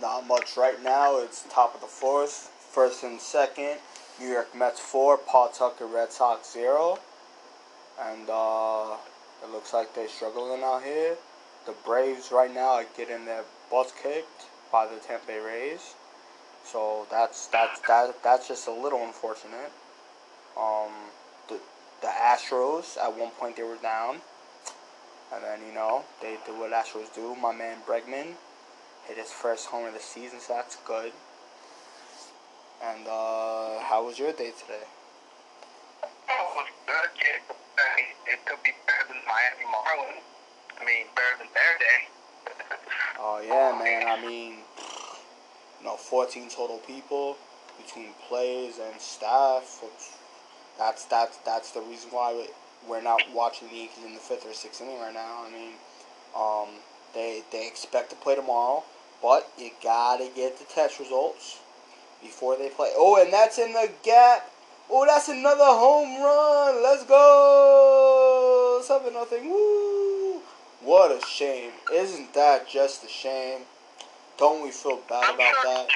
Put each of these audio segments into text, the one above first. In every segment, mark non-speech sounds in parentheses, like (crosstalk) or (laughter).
Not much right now. It's top of the fourth. First and second. New York Mets 4, Pawtucket Red Sox 0. And uh, it looks like they're struggling out here. The Braves right now are getting their butts kicked by the Tampa Bay Rays. So that's that's that that's just a little unfortunate. Um, the the Astros at one point they were down, and then you know they did what Astros do. My man Bregman hit his first home of the season, so that's good. And uh, how was your day today? Oh, good. It could be better than Miami Marlins. I mean, better than their day. (laughs) Oh yeah, man. I mean, you know, 14 total people between players and staff. That's that's that's the reason why we, we're not watching the Yankees in the fifth or sixth inning right now. I mean, um, they they expect to play tomorrow, but you gotta get the test results before they play. Oh, and that's in the gap. Oh, that's another home run. Let's go. Seven nothing. Woo! What a shame. Isn't that just a shame? Don't we feel bad I'm about sure, that?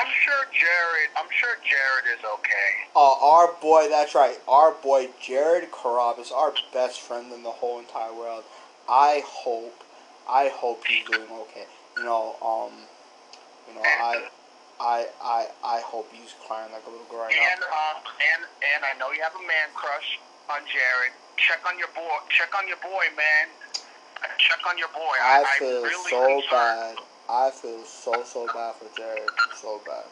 I'm sure Jared. I'm sure Jared is okay. Uh, our boy, that's right. Our boy Jared Carrabis, our best friend in the whole entire world. I hope, I hope he's doing okay. You know, um, you know, I, I, I, I hope he's crying like a little girl right And now. um, and and I know you have a man crush on Jared. Check on your boy. Check on your boy, man. Check on your boy. I I'm feel really so concerned. bad. I feel so so bad for Jared. So bad.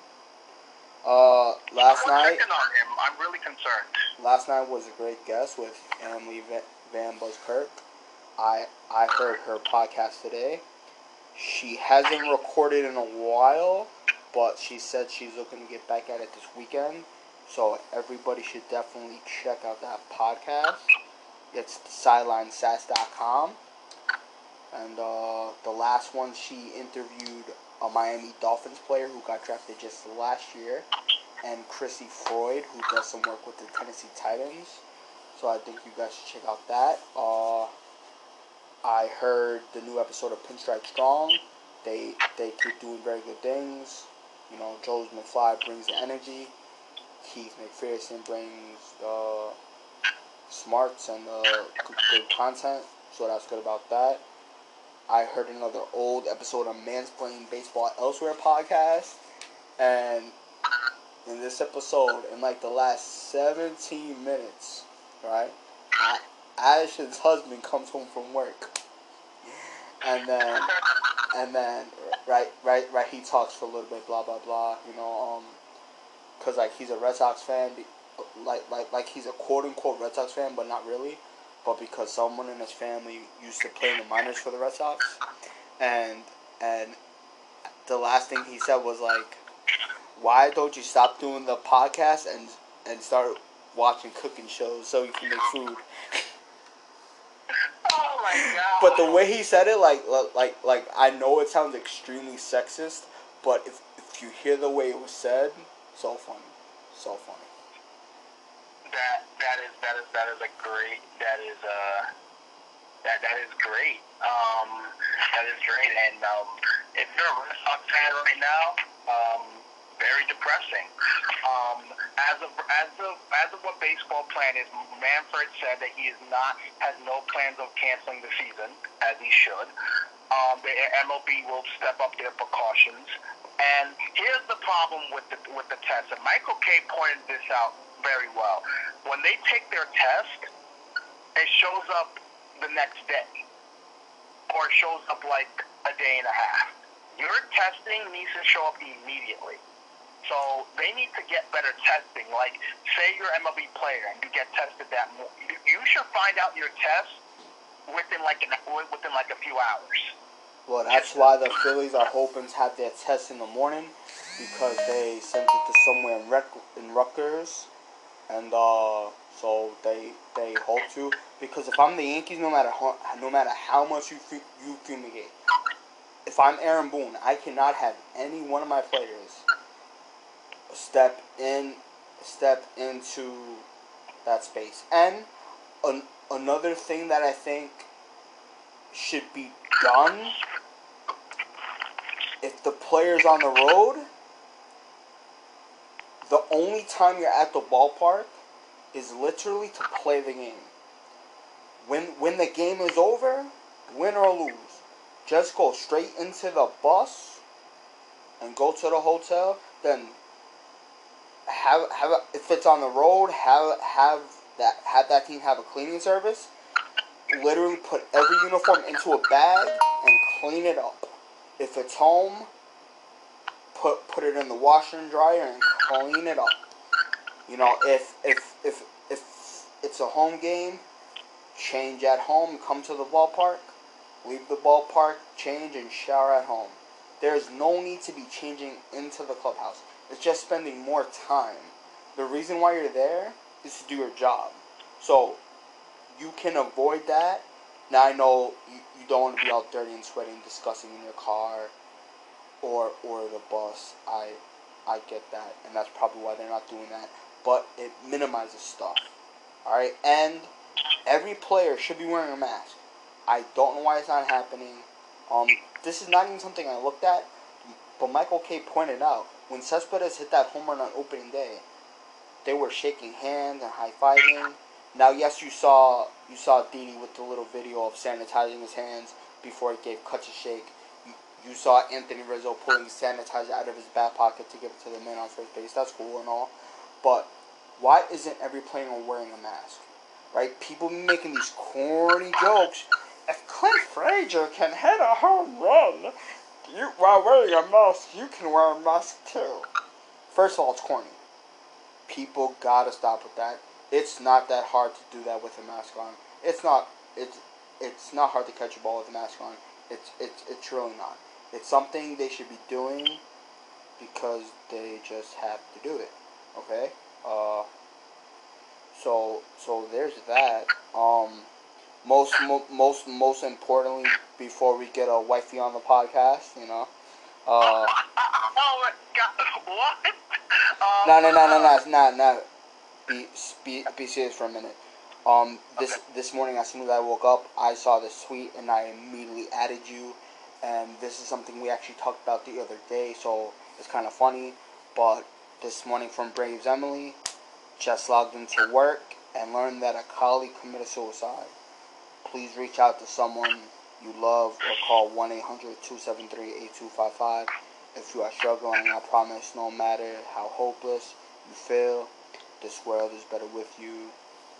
Uh, last night, on him. I'm really concerned. last night was a great guest with Emily Va- Van Buskirk. I I heard her podcast today. She hasn't recorded in a while, but she said she's looking to get back at it this weekend. So everybody should definitely check out that podcast. It's sidelinesass.com. And uh, the last one, she interviewed a Miami Dolphins player who got drafted just last year, and Chrissy Freud, who does some work with the Tennessee Titans. So I think you guys should check out that. Uh, I heard the new episode of Pinstripe Strong. They they keep doing very good things. You know, Joe's McFly brings the energy. Keith McPherson brings the smarts and the good content. So that's good about that. I heard another old episode of Man's Playing Baseball Elsewhere podcast. And in this episode, in like the last 17 minutes, right? Ash's husband comes home from work. And then, and then, right, right, right, he talks for a little bit, blah, blah, blah, you know, um, cause like he's a Red Sox fan, like, like, like he's a quote unquote Red Sox fan, but not really but because someone in his family used to play in the minors for the Red Sox, and and the last thing he said was like, "Why don't you stop doing the podcast and and start watching cooking shows so you can make food?" God. (laughs) But the way he said it, like like like I know it sounds extremely sexist, but if if you hear the way it was said, so funny, so funny. that that is that is that is a great that is uh that that is great. Um, that is great. And um, if you're a Red Sox fan right now, um, very depressing. Um, as of as of as of what baseball plan is, Manfred said that he is not has no plans of canceling the season as he should. Um, the MLB will step up their precautions. And here's the problem with the with the test. And Michael Kay pointed this out very well. When they take their test, it shows up the next day, or it shows up like a day and a half. Your testing needs to show up immediately. So they need to get better testing. Like, say you're MLB player and you get tested that mo- you, should find out your test within like an, within like a few hours. Well, that's why the Phillies are hoping to have their test in the morning because they sent it to somewhere in, Rec- in Rutgers, and uh, So they they hope to because if I'm the Yankees, no matter how, no matter how much you you fumigate, if I'm Aaron Boone, I cannot have any one of my players step in step into that space. And an, another thing that I think should be done if the player's on the road, the only time you're at the ballpark is literally to play the game. When when the game is over, win or lose, just go straight into the bus and go to the hotel. Then have have if it's on the road, have have that have that team have a cleaning service. Literally put every uniform into a bag and clean it up. If it's home, put put it in the washer and dryer and clean it up. You know, if if if if it's a home game, change at home, come to the ballpark, leave the ballpark, change and shower at home. There's no need to be changing into the clubhouse. It's just spending more time. The reason why you're there is to do your job. So you can avoid that. Now I know you, you don't want to be out dirty and sweating, disgusting in your car or or the bus. I I get that, and that's probably why they're not doing that. But it minimizes stuff. All right, and every player should be wearing a mask. I don't know why it's not happening. Um, this is not even something I looked at, but Michael Kay pointed out when Cespedes hit that home run on opening day, they were shaking hands and high fiving. Now, yes, you saw you saw Didi with the little video of sanitizing his hands before he gave Cutch a shake. You, you saw Anthony Rizzo pulling sanitizer out of his back pocket to give it to the man on first base. That's cool and all, but why isn't every player wearing a mask? Right? People making these corny jokes. If Clint Frazier can hit a home run, you while wearing a mask, you can wear a mask too. First of all, it's corny. People gotta stop with that. It's not that hard to do that with a mask on. It's not. It's it's not hard to catch a ball with a mask on. It's it's it's really not. It's something they should be doing because they just have to do it. Okay. Uh. So so there's that. Um. Most mo- most most importantly, before we get a wifey on the podcast, you know. Uh. oh my god! What? No, no, no, no, no, no, no. Be, be, be serious for a minute. Um, this Okay. this morning, as soon as I woke up, I saw this tweet and I immediately added you. And this is something we actually talked about the other day, so it's kind of funny. But this morning from Braves Emily, just logged into work and learned that a colleague committed suicide. Please reach out to someone you love or call 1 800 273 8255 if you are struggling. I promise, no matter how hopeless you feel, this world is better with you.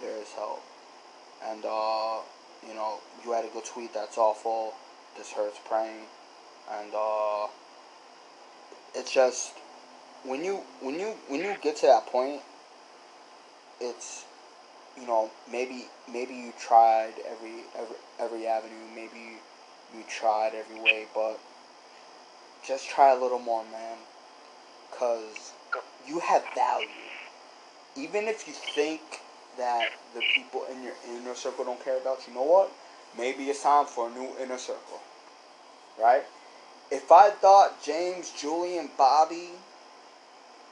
There is help. And, uh, you know, you had a good tweet that's awful. This hurts praying. And, uh, it's just, when you, when you, when you get to that point, it's, you know, maybe, maybe you tried every, every, every avenue. Maybe you tried every way, but just try a little more, man. Because you have value. Even if you think that the people in your inner circle don't care about you, know what? Maybe it's time for a new inner circle. Right? If I thought James, Julian, Bobby,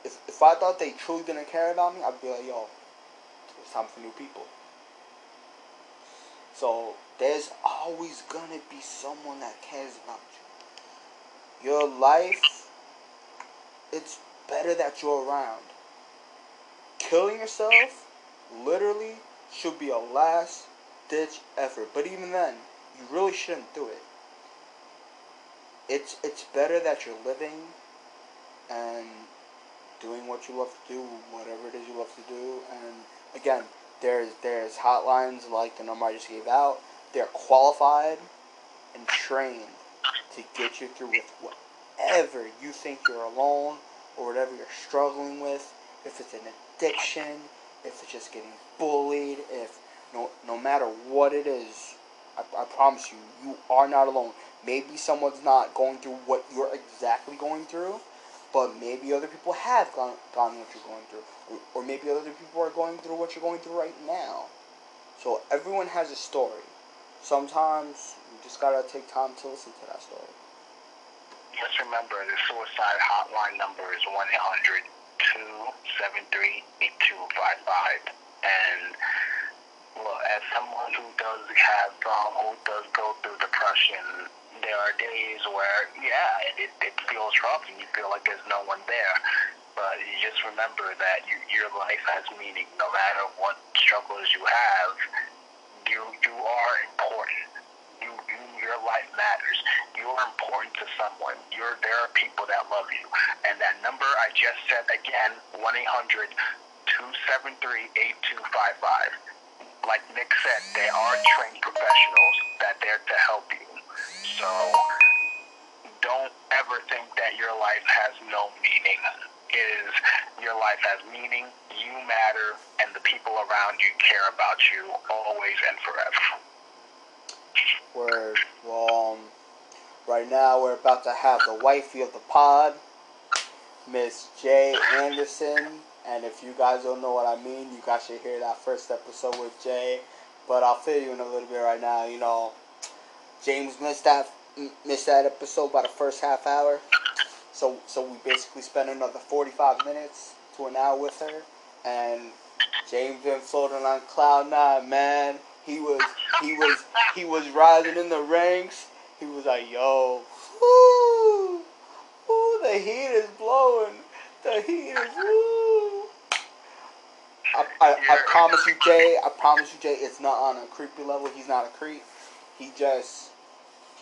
if, if I thought they truly didn't care about me, I'd be like, yo, time for new people. So there's always gonna be someone that cares about you. Your life, it's better that you're around. Killing yourself, literally, should be a last ditch effort. But even then, you really shouldn't do it. It's it's better that you're living and doing what you love to do, whatever it is you love to do. And again, there's there's hotlines like the number I just gave out. They're qualified and trained to get you through with whatever you think you're alone or whatever you're struggling with. If it's an addiction, if it's just getting bullied, if no no matter what it is, I, I promise you, you are not alone. Maybe someone's not going through what you're exactly going through, but maybe other people have gone gone what you're going through, or, maybe other people are going through what you're going through right now. So everyone has a story. Sometimes you just gotta take time to listen to that story. Just remember the suicide hotline number is 1 800 273 8255. And well, as someone who does have, um, who does go through depression, there are days where, yeah, it, it feels rough and you feel like there's no one there. But you just remember that you, your life has meaning. No matter what struggles you have, you you are important. You, you your life matters. You are important to someone. You're there are people that love you. And that number I just said again, one 800 273 8255 like Nick said, they are trained professionals that they're to help you. So don't ever think that your life has no meaning. It is your life has meaning, you matter, and the people around you care about you always and forever. Word. Well, um, right now we're about to have the wifey of the pod, Miss Jay Anderson. And if you guys don't know what I mean, you guys should hear that first episode with Jay. But I'll fill you in a little bit right now. You know, James missed that missed that episode by the first half hour. So so we basically spent another forty five minutes to an hour with her, and James been floating on cloud nine, man. He was he was he was rising in the ranks. He was like, yo, whoo, whoo, the heat is blowing. The heat is woo. I, I, I promise you, Jay. I promise you, Jay. It's not on a creepy level. He's not a creep. He just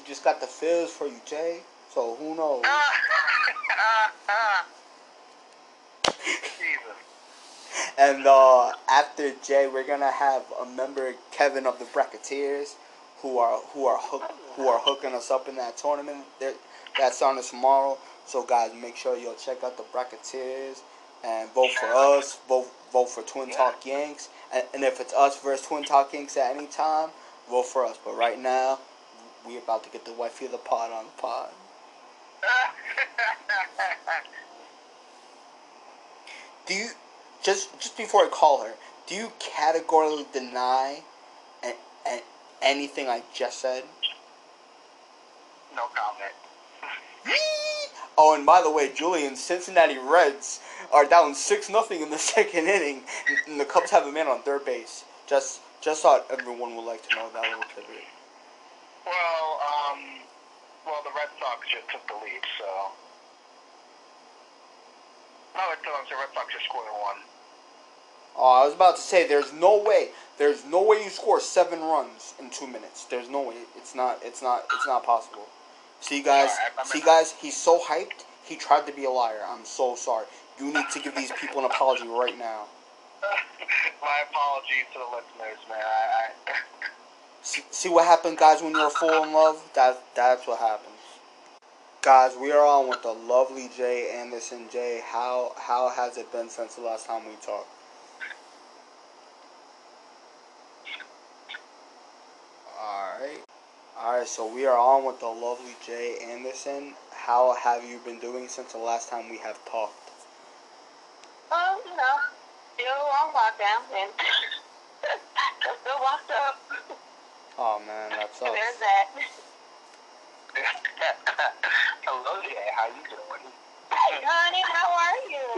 he just got the feels for you, Jay. So who knows? (laughs) and uh, after Jay, we're gonna have a member, Kevin of the Bracketeers, who are who are hook, who are hooking us up in that tournament. They're, that's on us tomorrow. So guys, make sure you'll check out the Bracketeers and vote for us. Vote vote for Twin Talk Yanks. And, and if it's us versus Twin Talk Yanks at any time, vote for us. But right now, we about to get the wifey of the pod on the pod. (laughs) do you just just before I call her? Do you categorically deny a, a, anything I just said? No comment. (laughs) oh, and by the way, Julian, Cincinnati Reds are down six nothing in the (laughs) second inning, and the Cubs have a man on third base. Just just thought everyone would like to know that little tidbit. Well, um, well, the Red Sox just took the lead, so. No, it's the Red Sox just scored one. Oh, I was about to say, there's no way, there's no way you score seven runs in two minutes. There's no way. It's not. It's not. It's not possible. See, guys. see, guys. He's so hyped. He tried to be a liar. I'm so sorry. You need to give these people an apology right now. (laughs) My apologies to the listeners, man. I, I (laughs) See, see what happened, guys, when you're full in love? That, that's what happens. Guys, we are on with the lovely Jay Anderson. Jay, how how has it been since the last time we talked? Alright. Alright, so we are on with the lovely Jay Anderson. How have you been doing since the last time we have talked? Um, you know, still on lockdown and (laughs) still locked up. Oh man, that sucks. There's that. (laughs) Hello there, how you doing? Hey honey, how are you?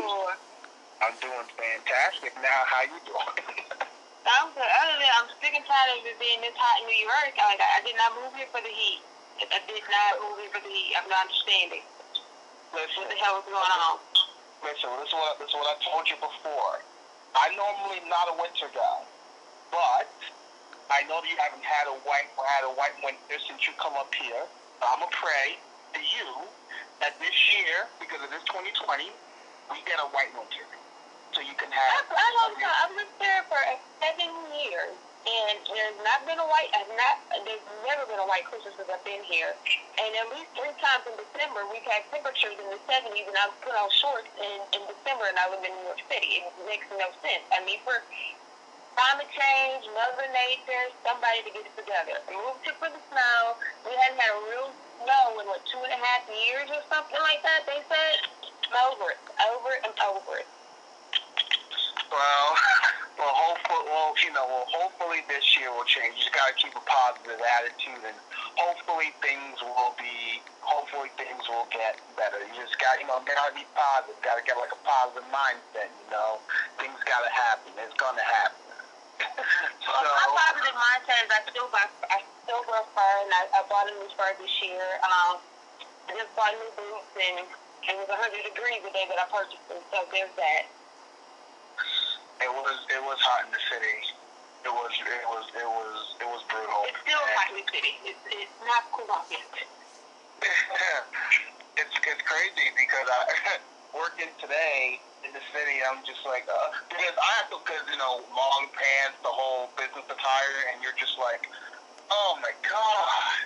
I'm doing fantastic. Now, how you doing? (laughs) I'm good. Other than I'm sick and tired of it being this hot in New York. Like I, I did not move here for the heat. I did not move here for the heat. I'm not understanding. Listen, What the hell is going on? listen, this is what this is what I told you before. I'm normally not a winter guy, but I know that you haven't had a white had a white winter since you come up here. I'm gonna pray to you that this year, because of this 2020, we get a white winter, so you can have. I, I don't know. I've lived there for seven years, and there's not been a white. I've not. There's never been a white Christmas since I've been here. And at least three times in December, we've had temperatures in the 70s, and I was put on shorts in, in December, and I live in New York City. It makes no sense. I mean, for climate change, Mother Nature, somebody to get it together. Moved here for the snow. We hadn't had a real snow in what two and a half years or something like that. They said. Over it. Over it. I'm over it. Well, (laughs) well, hopefully, well, you know, well, hopefully this year will change. You just gotta keep a positive attitude, and hopefully things will be, hopefully things will get better. You just got, you know, gotta be positive. Gotta get like a positive mindset. You know, things gotta happen. It's gonna happen. So, Well, my positive mindset is I still buy, I still wear fur, and I, I bought a new fur this year. Um, I just bought new boots, and it was 100 degrees the day that I purchased them, so there's that. it was, it was hot in the city. It was, it was, it was, it was brutal. It's still And- hot in the city. It's, it's not cool off yet. (laughs) it's it's crazy because I (laughs) working today in the city. I'm just like uh, because I have to because you know long pants, the whole business attire, and you're just like, oh my god.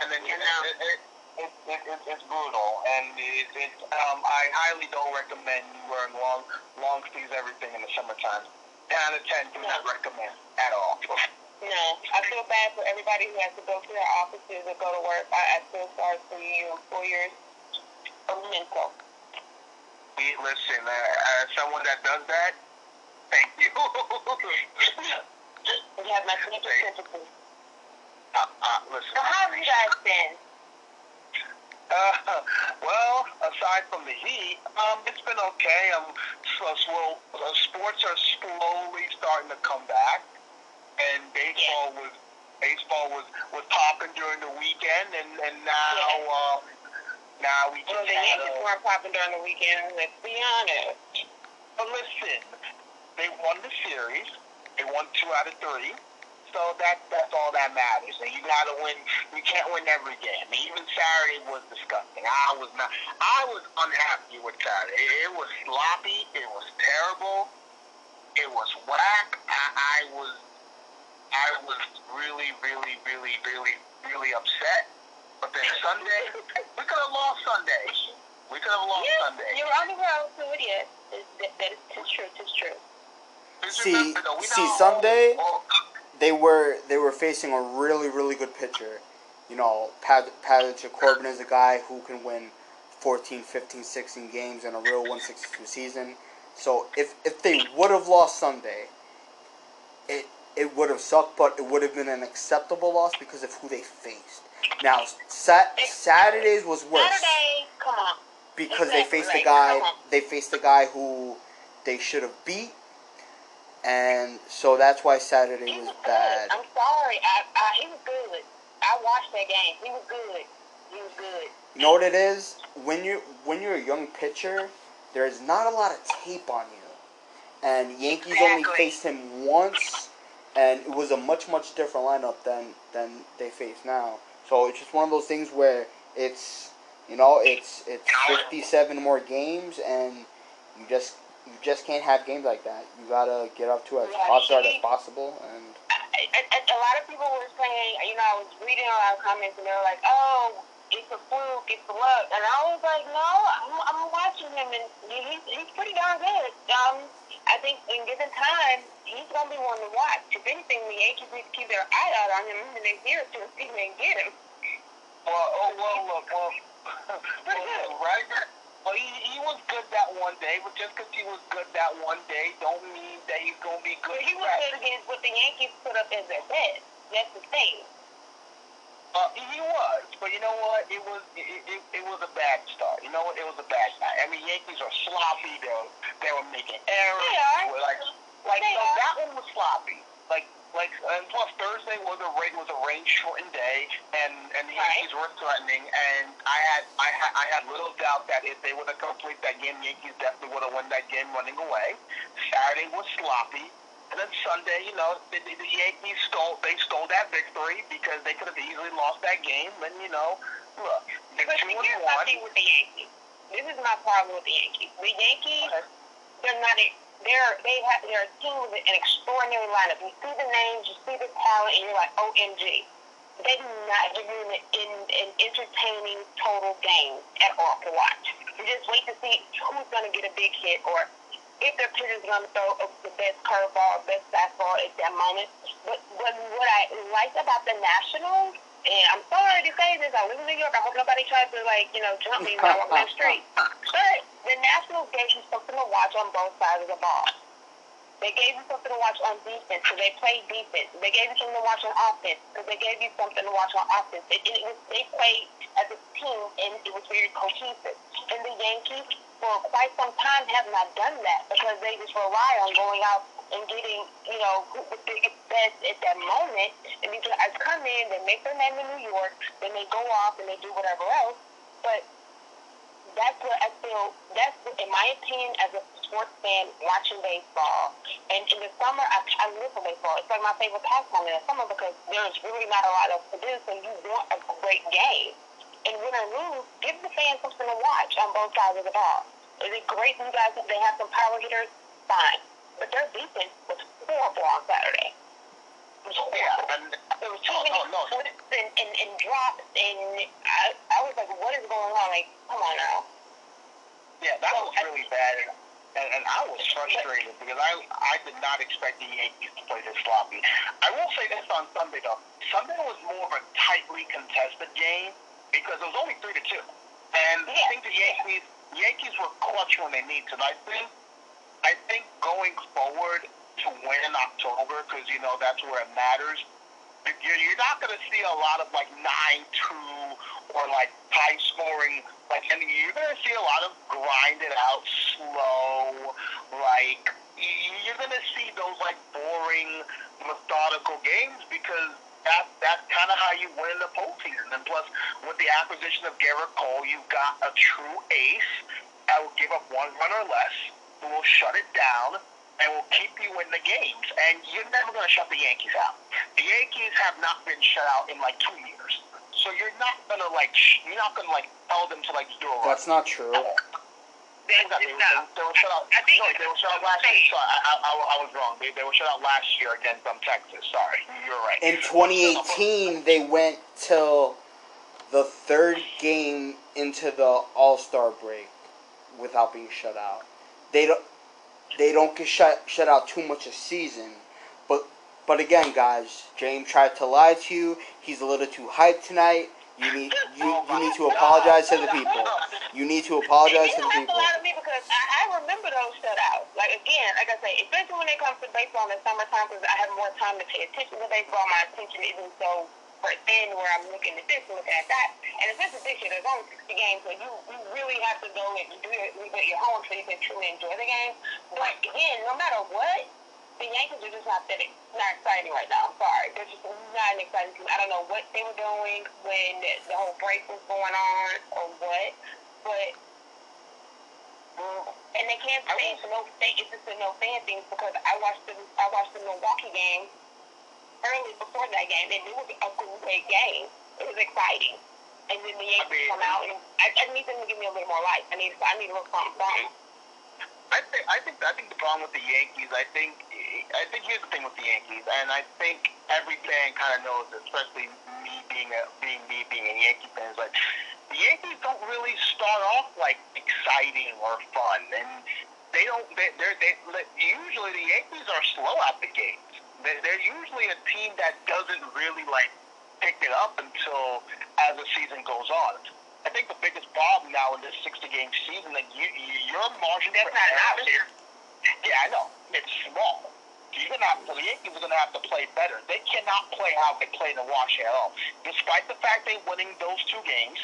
And then you know it, it, it, it, it, it's brutal, and it, it um I highly don't recommend wearing long long sleeves everything in the summertime. Ten out of ten, do not recommend at all. No, I feel bad for everybody who has to go to their offices or go to work. I, I feel sorry for you employers. A mental. Listen, uh, as someone that does that, thank you. (laughs) You have my deepest sympathy. uh, uh, listen. So how have you guys been? Uh, well, aside from the heat, um, it's been okay. Um, so, so, uh, sports are slowly starting to come back, and baseball was baseball was was popping during the weekend, and and now Yeah. um, now we Well, just the Yankees a- weren't popping during the weekend. Let's be honest. But listen, they won the series. They won two out of three. So that that's all that matters. And you gotta win. You can't win every game. Even Saturday was disgusting. I was not. I was unhappy with Saturday. It, it was sloppy. It was terrible. It was whack. I, I was. I was really, really, really, really, really upset. But then Sunday, we could have lost Sunday. We could have lost Yeah, Sunday. you're on the road to it, yes. It's, that, that is tis true, tis true. See- remember, though, we see, Sunday- they were they were facing a really really good pitcher. You know, Pat Patrick Corbin is a guy who can win 14, 15, 16 games in a real 162 season. So if if they would have lost Sunday, it it would have sucked, but it would have been an acceptable loss because of who they faced. Now, sat, Saturdays was worse Saturday, come on. because they Exactly, faced a like, guy they faced a guy who they should have beat, and so that's why Saturday was was bad. good. I'm sorry. I, I, he was good. I watched that game. He was good. He was good. You know what it is? When you when you're a young pitcher, there's not a lot of tape on you. And Yankees only faced him once and it was a much much different lineup than than they face now. So it's just one of those things where it's you know, it's it's 57 more games and you just you just can't have games like that. You got to get up to as Yeah, hot start as possible and a lot of people were saying, you know, I was reading a lot of comments and they were like, oh, it's a fluke, it's a luck. And I was like, no, I'm, I'm watching him and he's, he's pretty darn good. Um, I think in given time, he's going to be one to watch. If anything, the Yankees need to keep their eye out on him in the next year or two and see if they can get him. Well, oh, well, look, well, well, right? Well, he, he was good that one day, but just because he was good that one day, don't mean that he's gonna be good. But he was good against what the Yankees put up as their best. That's the thing. Uh, he was, but you know what? It was it, it, it was a bad start. You know what? It was a bad start. I mean, Yankees are sloppy. They were, they were making errors. They are. They were like like They no, are. that one was sloppy. Like like and plus Thursday was a rain was a rain shortened day, and and the Right. Yankees were threatening. And I had I had I had little doubt that if they would have completed that game, Yankees definitely would have won that game running away. Saturday was sloppy. And then Sunday, you know, the, the, Yankees stole they stole that victory because they could have easily lost that game. And you know, look, But here's my thing with the Yankees. This is my problem with the Yankees. The Yankees, Okay. they're not a, they're they have they're a team with an extraordinary lineup. You see the names, you see the talent, and you're like, OMG. They do not give you an, an, an entertaining total game at all to watch. You just wait to see who's going to get a big hit or if their pitcher's going to throw the best curveball, best fastball at that moment. But, but what I like about the Nationals and I'm sorry to say this, I live in New York. I hope nobody tries to like, you know, jump me down the street. But the Nationals gave you something to watch on both sides of the ball. They gave you something to watch on defense because they played defense. They gave you something to watch on offense because they gave you something to watch on offense. It, it was, they played as a team and it was very cohesive. And the Yankees, for quite some time, have not done that because they just rely on going out and getting, you know, the biggest best at that moment. And these guys come in, they make their name in New York, then they go off and they do whatever else. But that's what I feel. That's in my opinion as a sports fan watching baseball. And in the summer, I, I live for baseball. It's like my favorite pastime in the summer because there's really not a lot else to do. So you want a great game. And win or lose, give the fans something to watch on both sides of the ball. Is it great you guys? They have some power hitters, fine. But their defense was horrible on Saturday. It was horrible. Yeah, and There was too oh, oh, No, many no, no. slips and, and, and drops, and I, I was like, what is going on? Like, come on now. Yeah, that was really bad, and, and, and I was frustrated because I I did not expect the Yankees to play this sloppy. I will say this on Sunday though. Sunday was more of a tightly contested game because it was only three to two, and I Yeah. think the Yankees Yankees were clutch when they need to. And I think I think going forward to win in October because you know that's where it matters. You're, you're not going to see a lot of like nine two or like high scoring. Like, and you're going to see a lot of grinded out, slow. Like, you're going to see those like boring, methodical games because that that's kind of how you win the postseason. And plus, with the acquisition of Gerrit Cole, you've got a true ace that will give up one run or less, who will shut it down and will keep you in the games. And you're never going to shut the Yankees out. The Yankees have not been shut out in like two years. So you're not going to like, you're not going to like tell them to like do a run. That's not true. They, they, were, they were shut out. I think- no, they were shut out last year. Sorry, I, I, I was wrong. They, they were shut out last year against um, Texas. Sorry, you're right. In 2018, they went till the third game into the All Star break without being shut out. They don't. They don't get shut shut out too much a season, but but again, guys, James tried to lie to you. He's a little too hyped tonight. You need you, you need to apologize to the people. You need to apologize to the don't have to people. lie to me because I, I remember those shutouts. Like again, like I say, especially when it comes to baseball in the summertime, because I have more time to pay attention to baseball. My attention isn't so thin where I'm looking at this and looking at that. And especially this is this year, there's only 60 games, so you, you really have to go and do your, do your homework so you can truly enjoy the game. But again, no matter what, the Yankees are just not that not exciting right now. I'm sorry, they're just not an exciting team. I don't know what they were doing when the, whole break was going on or what, but and they can't say it's no fan. It's just a no fan thing because I watched the I watched the Milwaukee game early before that game, and it was a great game. It was exciting. And then the Yankees I mean- come out, and I, I need them to give me a little more life. I need I need a little something. I think I think I think the problem with the Yankees, I think I think here's the thing with the Yankees, and I think every fan kind of knows, especially me being a being me being a Yankee fan, like the Yankees don't really start off like exciting or fun, and they don't. They, they're they usually the Yankees are slow out the gates. They're, they're usually a team that doesn't really like pick it up until as the season goes on. I think the biggest problem now in this 60 game season, like you, you your margin That's not error- here. Yeah, I know it's small. You're gonna have to, the Yankees are gonna have to play better. They cannot play how they played in Washington at all. Despite the fact they're winning those two games,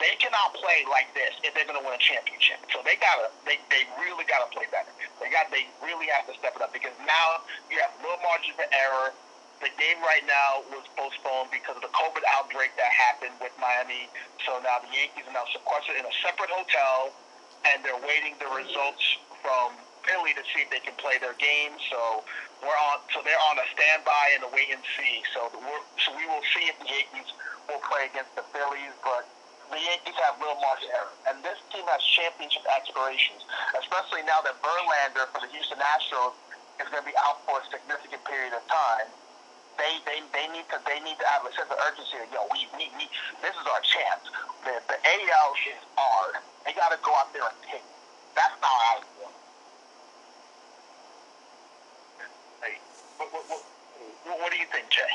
they cannot play like this if they're gonna win a championship. So they gotta, they, they really gotta play better. They got, they really have to step it up because now you have low margin for error. The game right now was postponed because of the COVID outbreak that Miami. So now the Yankees are now sequestered in a separate hotel, and they're waiting the results from Philly to see if they can play their game. So we're on. So they're on a standby and a wait and see. So we're, so we will see if the Yankees will play against the Phillies, but. The Yankees have little margin error, and this team has championship aspirations, especially now that Verlander for the Houston Astros is going to be out for a significant period of time they they they need to they need to have a sense of urgency. That, Yo, we, we we this is our chance. The the AL is hard. They got to go out there and take. it. That's how I feel. Hey, what, what, what, what, what do you think, Jay?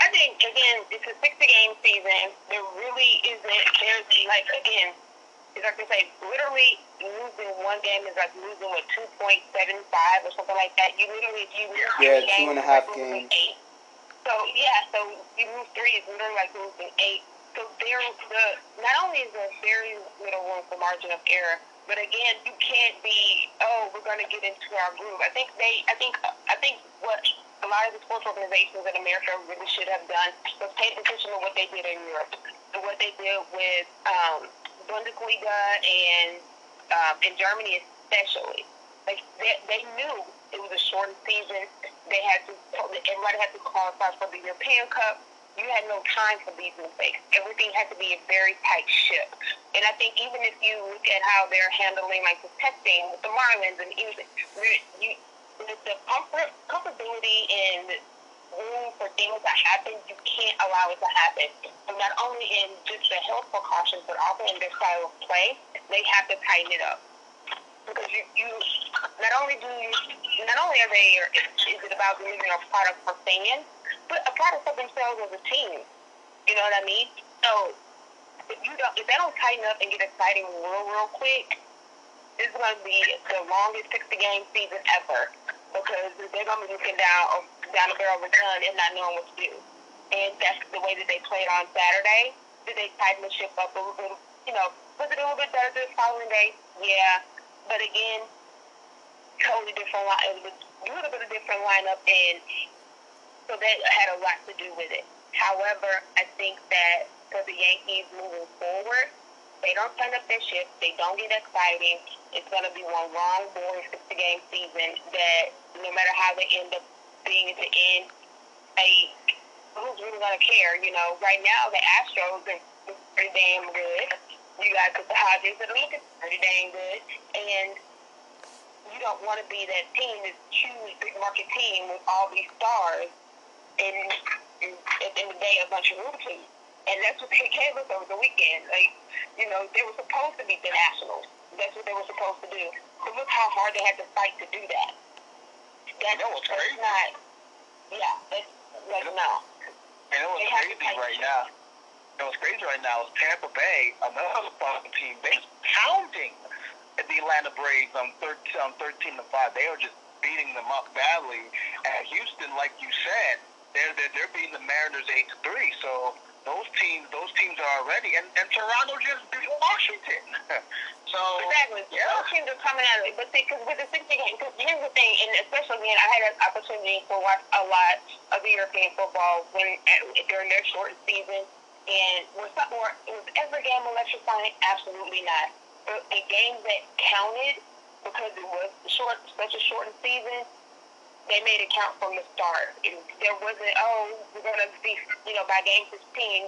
I think again, it's a sixty game season. There really isn't. There's like again, it's like they say, literally losing one game is like losing with two point seven five or something like that. You literally if you lose Yeah, three two games, and a half like games. Eight. So yeah, so you lose three is literally like losing eight. So there, the not only is there very little room for margin of error, but again, you can't be oh we're going to get into our groove. I think they, I think, I think what a lot of the sports organizations in America really should have done was pay attention to what they did in Europe and what they did with um, Bundesliga and um, in Germany especially. Like they, they knew it was a short season. They had to everybody had to qualify for the European Cup. You had no time for these mistakes. Everything had to be a very tight ship. And I think even if you look at how they're handling like the testing with the Marlins and even you, the comfort, comfortability and room for things to happen, you can't allow it to happen. And not only in just the health precautions, but also in their style of play, they have to tighten it up. Because you, you not only do you, not only are they, is it about delivering a product for fans, but a product for themselves as a team. You know what I mean? So if you don't, if they don't tighten up and get exciting real, real quick, this is going to be the longest 60 game season ever because they're to be looking down um, down the barrel of a gun and not knowing what to do. And that's the way that they played on Saturday. Did they tighten the ship up a little bit? You know, was it a little bit better the following day? Yeah, but again, totally different line. It was a little bit of different lineup, and so that had a lot to do with it. However, I think that for the Yankees moving forward, they don't turn up their ship. They don't get exciting. It's going to be one long, boring 60-game season that no matter how they end up being at the end, they, who's really going to care? You know, right now the Astros are pretty damn good. You got the Dodgers that are looking pretty dang good. And you don't want to be that team, this huge, big market team with all these stars and, and at the end of the day, a bunch of rookies. And that's what they gave us over the weekend. Like, you know, they were supposed to beat the Nationals. That's what they were supposed to do. So look how hard they had to fight to do that. What's that's crazy? not, yeah, that's, like, no. And it was They crazy right now. Know what's crazy right now is Tampa Bay, another fucking team. They pounding the Atlanta Braves on 13, on 13 to 5. They are just beating them up badly. And Houston, like you said, they're, they're, they're beating the Mariners 8 to 3. So those teams those teams are already. And, and Toronto just beat Washington. (laughs) so, Exactly. yeah. Those teams are coming out of it. But see, because with the 60 game, because here's the thing, and especially again, I had an opportunity to watch a lot of European football when during their short season. And was more, was every game electrifying? Absolutely not. But the games that counted, because it was short, such a shortened season, they made it count from the start. It, there wasn't, oh, we're going to be, you know, by game 16,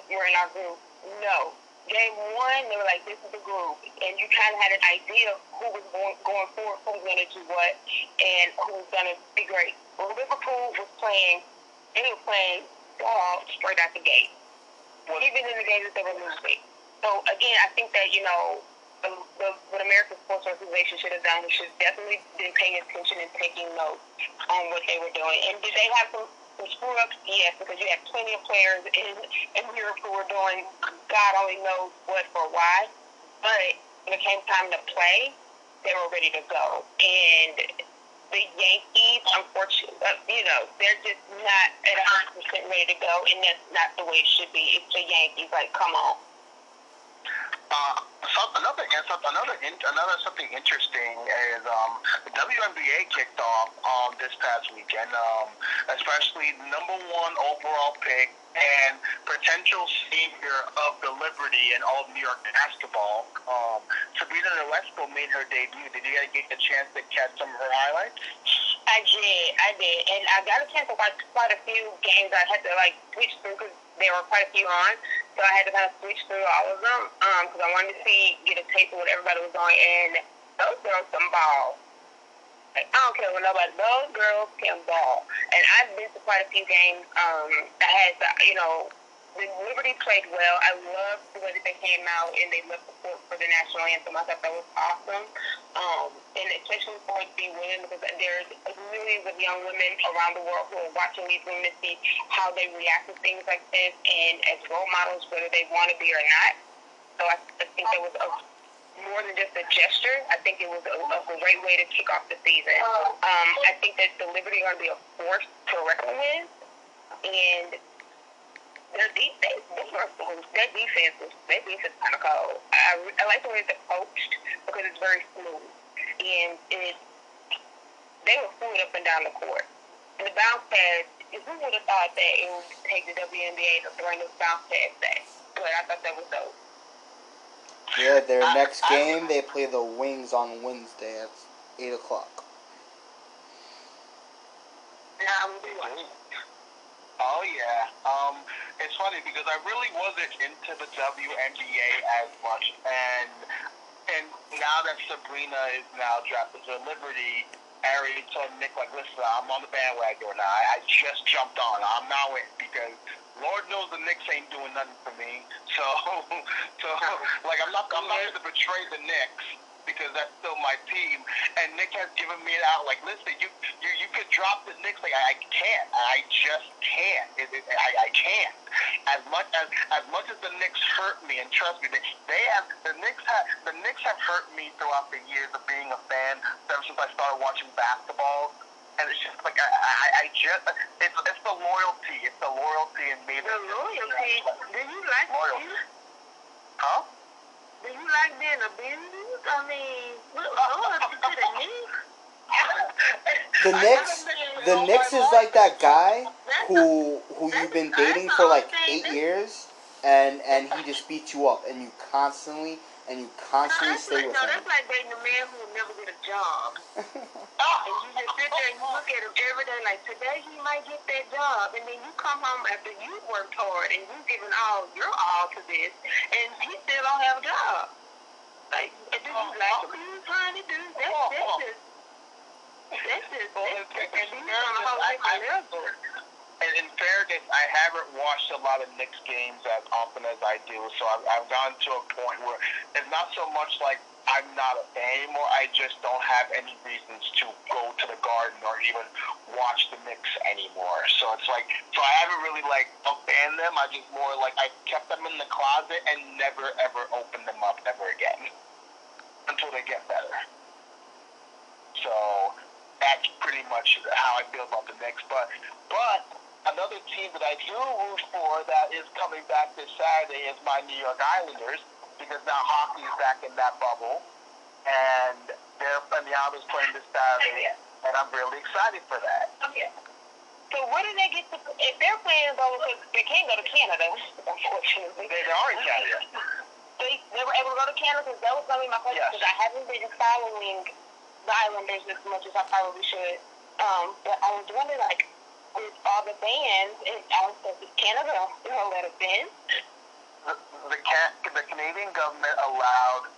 we're in our group. No. Game one, they were like, this is the group. And you kind of had an idea of who was going, going forward, who was going to do what, and who was going to be great. Well, Liverpool was playing, they were playing ball straight out the gate, even in the games that they were losing. So, again, I think that, you know, the, the, what American Sports Organization should have done was should definitely been paying attention and taking notes on what they were doing. And did they have some, some screw ups? Yes, because you had plenty of players in, in Europe who were doing God only knows what for why. But when it came time to play, they were ready to go. And the Yankees, unfortunately, uh, you know, they're just not at 100% ready to go, and that's not the way it should be. It's the Yankees. Like, come on. Another another another something interesting is um, the WNBA kicked off um, this past weekend, um, especially number one overall pick and potential savior of the Liberty and all of New York basketball. Um, Sabrina Ionescu made her debut. Did you get a chance to catch some of her highlights? I did, I did, and I got a chance to watch quite a few games. I had to like switch through because there were quite a few on, so I had to kind of switch through all of them because I wanted to see, get a taste of what everybody was doing, and those girls some ball. Like, I don't care what nobody. Those girls can ball, and I've been to quite a few games. Um, I had, to, you know, Liberty played well. I loved the way that they came out and they left the court for the national anthem. I thought that was awesome. Um, and especially for be women because there's millions of young women around the world who are watching these women to see how they react to things like this and as role models, whether they want to be or not. So I, I think there was a more than just a gesture. I think it was a, a great way to kick off the season. Um, I think that the Liberty are going to be a force to reckon with, and their defense, their defense is their defense kind of cold. I, I like the way it's coached because it's very smooth, and it they were fluid up and down the court. And the bounce pass, who would have thought that it would take the WNBA to bring this bounce pass back? But I thought that was dope. Yeah, their uh, next game they play the Wings on Wednesday at eight o'clock. Oh yeah. Um, it's funny because I really wasn't into the WNBA as much, and and now that Sabrina is now drafted to Liberty, Ari told Nick like, listen, I'm on the bandwagon now. I, I just jumped on. I'm now in because Lord knows the Knicks ain't doing nothing for me. So, (laughs) so like I'm not I'm not going to betray the Knicks because that's still my team. And Nick has given me an out like, listen, you you, you could drop the Knicks. Like I, I can't. I just can't. It, it, I, I can't. As much as as much as the Knicks hurt me, and trust me, they, they have the Knicks have the Knicks have hurt me throughout the years of being a fan ever since I started watching basketball and it's just like I, I, I just it's it's the loyalty, it's the loyalty in me. The loyalty. Do you like loyalty? Huh? Do you like being a business? I mean, the Knicks. The Knicks, the Knicks is like that guy who who you've been dating for like eight years, and and he just beats you up, and you constantly and you constantly no, stay like, with no, him. that's like dating a man who will never get a job. (laughs) and you just sit there and you look at him every day like, today he might get that job. And then you come home after you worked hard and you've given all your all to this, and he still don't have a job. Like, and then you like, what you trying to do? On a whole different level and in fairness, I haven't watched a lot of Knicks games as often as I do, so I've, I've gotten to a point where it's not so much like I'm not a fan anymore. I just don't have any reasons to go to the Garden or even watch the Knicks anymore. So it's like, so I haven't really like abandoned them. I just more like I kept them in the closet and never ever opened them up ever again until they get better. So that's pretty much how I feel about the Knicks. But but another team that I do root for that is coming back this Saturday is my New York Islanders because now hockey is back in that bubble, and they're and the Islanders playing this Saturday, and I'm really excited for that. Okay. So what do they get to? If they're playing in bubble, they can't go to Canada, unfortunately. They, they are in Canada. They, they were able to go to Canada because that was going to be my question because yes. I haven't been following the Islanders as much as I probably should. Um, but I was wondering, like, with all the bans, and I said, Canada you know, let us in? The, the, the Canadian government allowed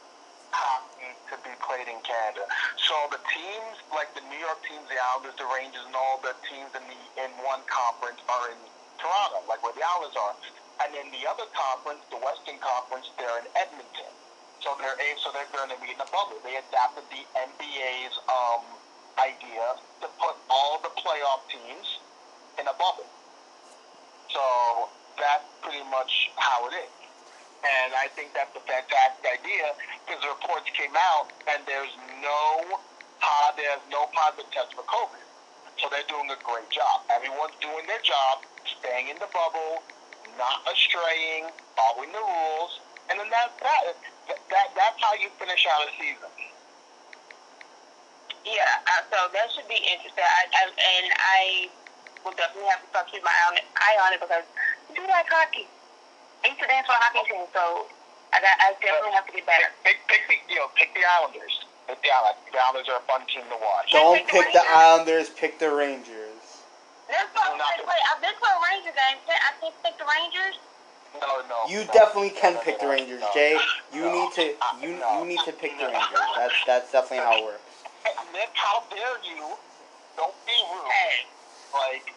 hockey to be played in Canada. So the teams, like the New York teams, the Islanders, the Rangers, and all the teams in the in one conference are in Toronto, like where the Islanders are. And then the other conference, the Western Conference, they're in Edmonton. So they're so they're going to be in a bubble. They adapted the NBA's um, idea to put all the playoff teams in a bubble. So that's pretty much how it is. And I think that's a fantastic idea because the reports came out and there's no uh, there's no positive test for COVID. So they're doing a great job. Everyone's doing their job, staying in the bubble, not astraying, following the rules, and then that's that. that that's how you finish out a season. Yeah, uh, so that should be interesting. I, I, and I will definitely have to keeping my eye on it because I do like hockey. I used to dance for a hockey team, so I, got, I definitely have to get better. Pick, pick, pick, the, you know, pick the Islanders. Pick the Islanders. The Islanders are a fun team to watch. Don't pick, the, the Islanders, pick the Rangers. That's what I'm saying. Wait, I've been to a Ranger game. I can't pick the Rangers. No, no. You no, definitely can no, pick no, the Rangers, no, Jay. You no, need to you you need to pick the Rangers. That's that's definitely how it works. Nick, how dare you? Don't be rude. Hey. Like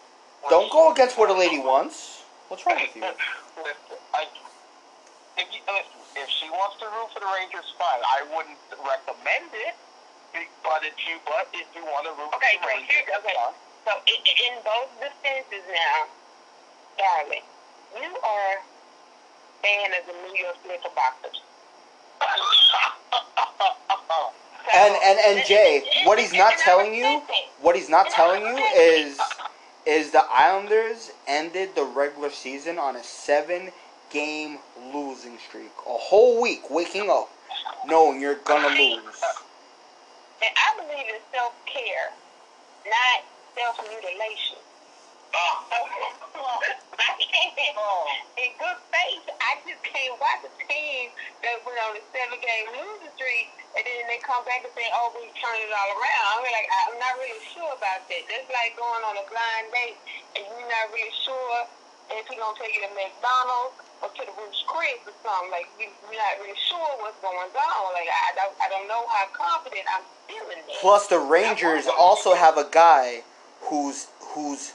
don't go against what a lady wants. What's wrong with you? (laughs) Listen, I, if, you, listen, if she wants to root for the Rangers, fine. I wouldn't recommend it. But if you, but if you want to root Okay, for the Rangers, here- okay. fine. So in, in both defenses now, darling, you are a fan of the New York Knickerbockers. So, (laughs) And and and Jay, what he's not telling you, what he's not telling you respect it. is is the Islanders ended the regular season on a seven game losing streak. A whole week waking up knowing you're gonna lose. And I believe in self care, not self mutilation. (laughs) in good faith, I just can't watch a team that went on a seven game losing streak and then they come back and say, oh, we turned it all around. I'm like, I'm not really sure about that. That's like going on a blind date and you're not really sure if he's going to take you to McDonald's or to the Ruth's Chris or something. Like, you- you're not really sure what's going on. Like, I don't, I don't know how confident I'm feeling there. Plus the Rangers also have a guy who's who's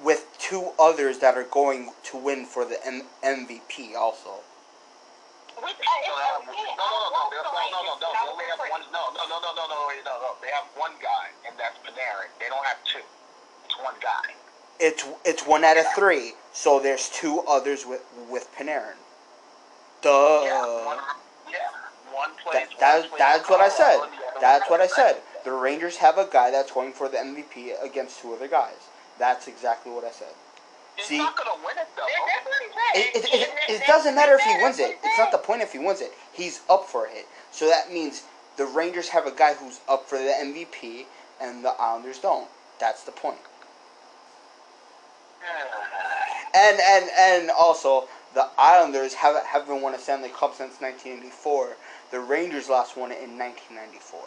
with two others that are going to win for the M- MVP also. Which I, No, it's they have- okay. no, no, no, I no, want no, no, no, the no, Rangers, They only have but I one. No, no, no, no, no, no, wait, no, no. They have one guy, and that's Panarin. They don't have two. It's one guy. It's it's one out of three, so there's two others with with Panarin. Duh. Yeah, one, yeah, one plays. That, that, one plays that's what I said. Colorado, and the other That's what I said. The Rangers have a guy that's going for the MVP against two other guys. That's exactly what I said. He's See? not gonna win it though. That- That's what he said. It, it, it, it doesn't matter if he wins it. It's not the point if he wins it. He's up for it. So that means the Rangers have a guy who's up for the MVP and the Islanders don't. That's the point. And and and also the Islanders have haven't won a Stanley Cup since 1984. The Rangers last won it in 1994.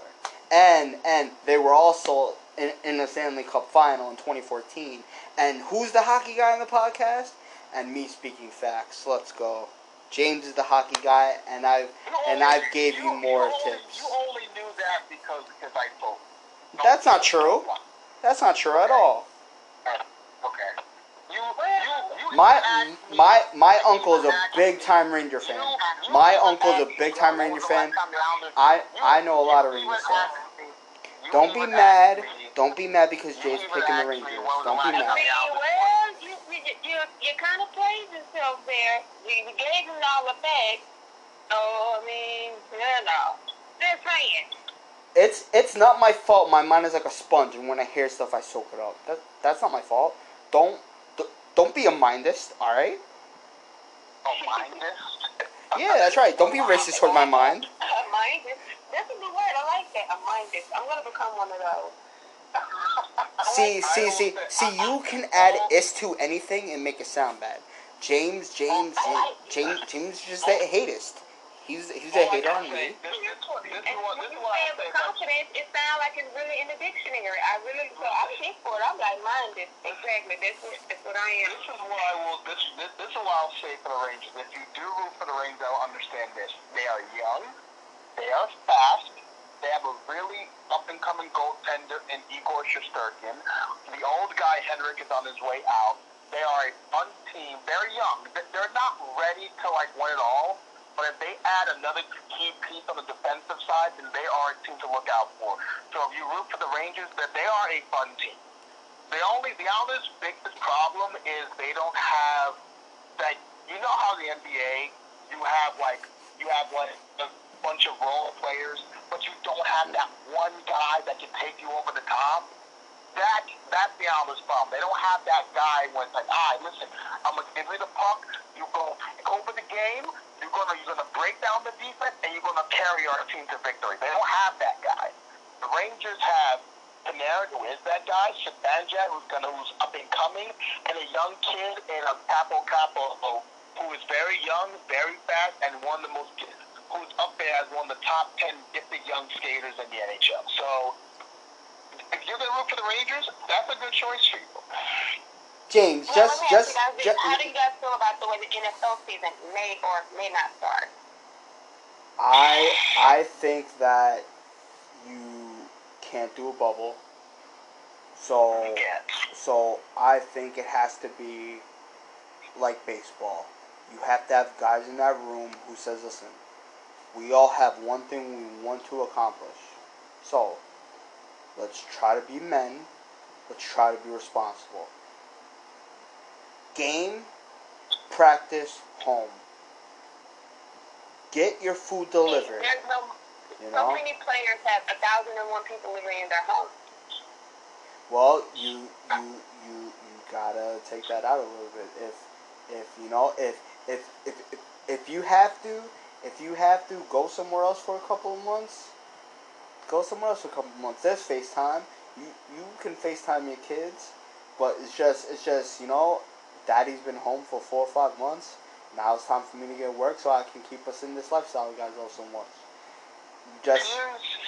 And and they were also in, in the Stanley Cup final in 2014. And who's the hockey guy on the podcast? And me speaking facts. Let's go. James is the hockey guy, and I've and I've gave you more only, tips. You only knew that because because I told. you. That's not true. That's not true at all. Okay. My even asked me- my my uncle is a big time Ranger fan. My even uncle's a big time Ranger fan. last time the Islanders- I I know a lot of Ranger stuff. asked me- you Don't be mad. Don't be mad because Jay's picking the Rangers. when was the Don't be mad. well, you you kind of played yourself there. You, gave him all the facts. So I mean, you know, just saying. It's it's not my fault. My mind is like a sponge, and when I hear stuff, I soak it up. That that's not my fault. Don't don't be a mindist. All right. A mindist? Yeah, that's right. Don't be racist toward my mind. A minded. That's a good word. I like that. A minded. I'm gonna become one of those. (laughs) See, see, see, see. You can add is to anything and make it sound bad. James, James, James, James, James is just a hatist. He's he's a hater on me. This, this, what- this is And what when this is you what say it with confidence, it sounds like it's really in the dictionary. I really, so I kick for it. I'm like minded. Exactly. That's what, that's what I am. This is what I will. This, this this is what I'll say for the Rangers. If you do root for the Rangers, I'll understand this. They are young. They are fast. They have a really up and coming goaltender in Igor Shesterkin. The old guy Henrik is on his way out. They are a fun team. They're young. They're not ready to like win it all. But if they add another key piece on the defensive side, then they are a team to look out for. So if you root for the Rangers, then they are a fun team. The only the Islanders' biggest problem is they don't have that. You know how the NBA, you have like you have like a bunch of role players, but you don't have that one guy that can take you over the top. That that's the Islanders' problem. They don't have that guy when like, all right, listen, I'm gonna give you the puck. You go take over the game. You're gonna you're gonna break down the defense, and you're gonna carry our team to victory. They don't have that guy. The Rangers have Panarin, who is that guy, Zibanejad, who's gonna who's up and coming, and a young kid in a Kaapo Kakko who is very young, very fast, and one of the most who's up there as one of the top ten gifted young skaters in the NHL. So if you're gonna root for the Rangers, that's a good choice for you. James, Well, just just, you guys just How do you guys feel about the way the NFL season may or may not start? I I think that you can't do a bubble. So so I think it has to be like baseball. You have to have guys in that room who says, "Listen, we all have one thing we want to accomplish. So, let's try to be men. Let's try to be responsible. Game, practice, home. Get your food delivered. There's no, You so many players have a thousand and one people living in their home. Well, you you you you gotta take that out a little bit. If if you know if if if if, if you have to if you have to go somewhere else for a couple of months, go somewhere else for a couple of months. There's FaceTime. You you can FaceTime your kids, but it's just it's just you know, Daddy's been home for four or five months. Now it's time for me to get work so I can keep us in this lifestyle you guys love so much. Just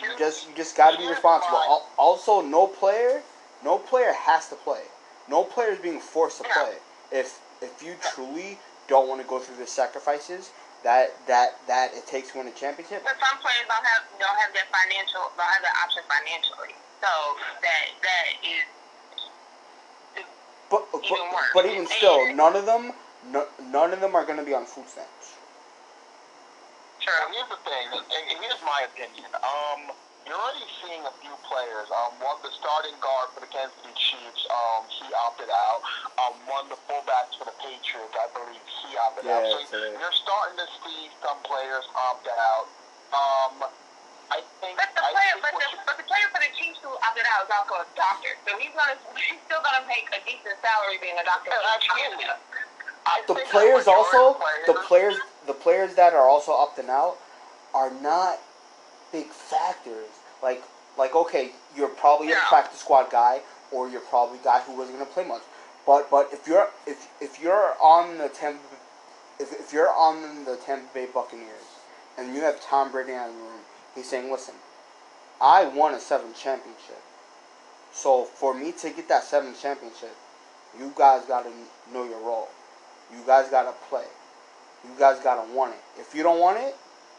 you just you just got to be responsible. Also, no player, no player has to play. No player is being forced to play. If if you truly don't want to go through the sacrifices that that that it takes to win a championship, But some players don't have don't have their financial don't have that option financially. So that that is but but, Even but even still, none of them, no, none of them are going to be on food stamps. Sure. Here's the thing, and, here's my opinion. Um, you're already seeing a few players. Um, one the starting guard for the Kansas City Chiefs, um, he opted out. Um, one of the fullbacks for the Patriots, I believe he opted out. So today. you're starting to see some players opt out. Um, I think. but the I player think but what the, you- but the player for the Chiefs who opted out is also a doctor. So he's gonna he's still gonna make a decent salary being a doctor. Oh, yeah, absolutely. I The players also, of the players, the players that are also opting out, are not big factors. Like like okay, you're probably a practice squad guy, or you're probably a guy who wasn't gonna play much. But but if you're if if you're on the Tampa, if, if you're on the Tampa Bay Buccaneers, and you have Tom Brady in the room, he's saying, listen, I won a seventh championship. So for me to get that seventh championship, you guys gotta know your role. You guys gotta play. You guys gotta want it. If you don't want it,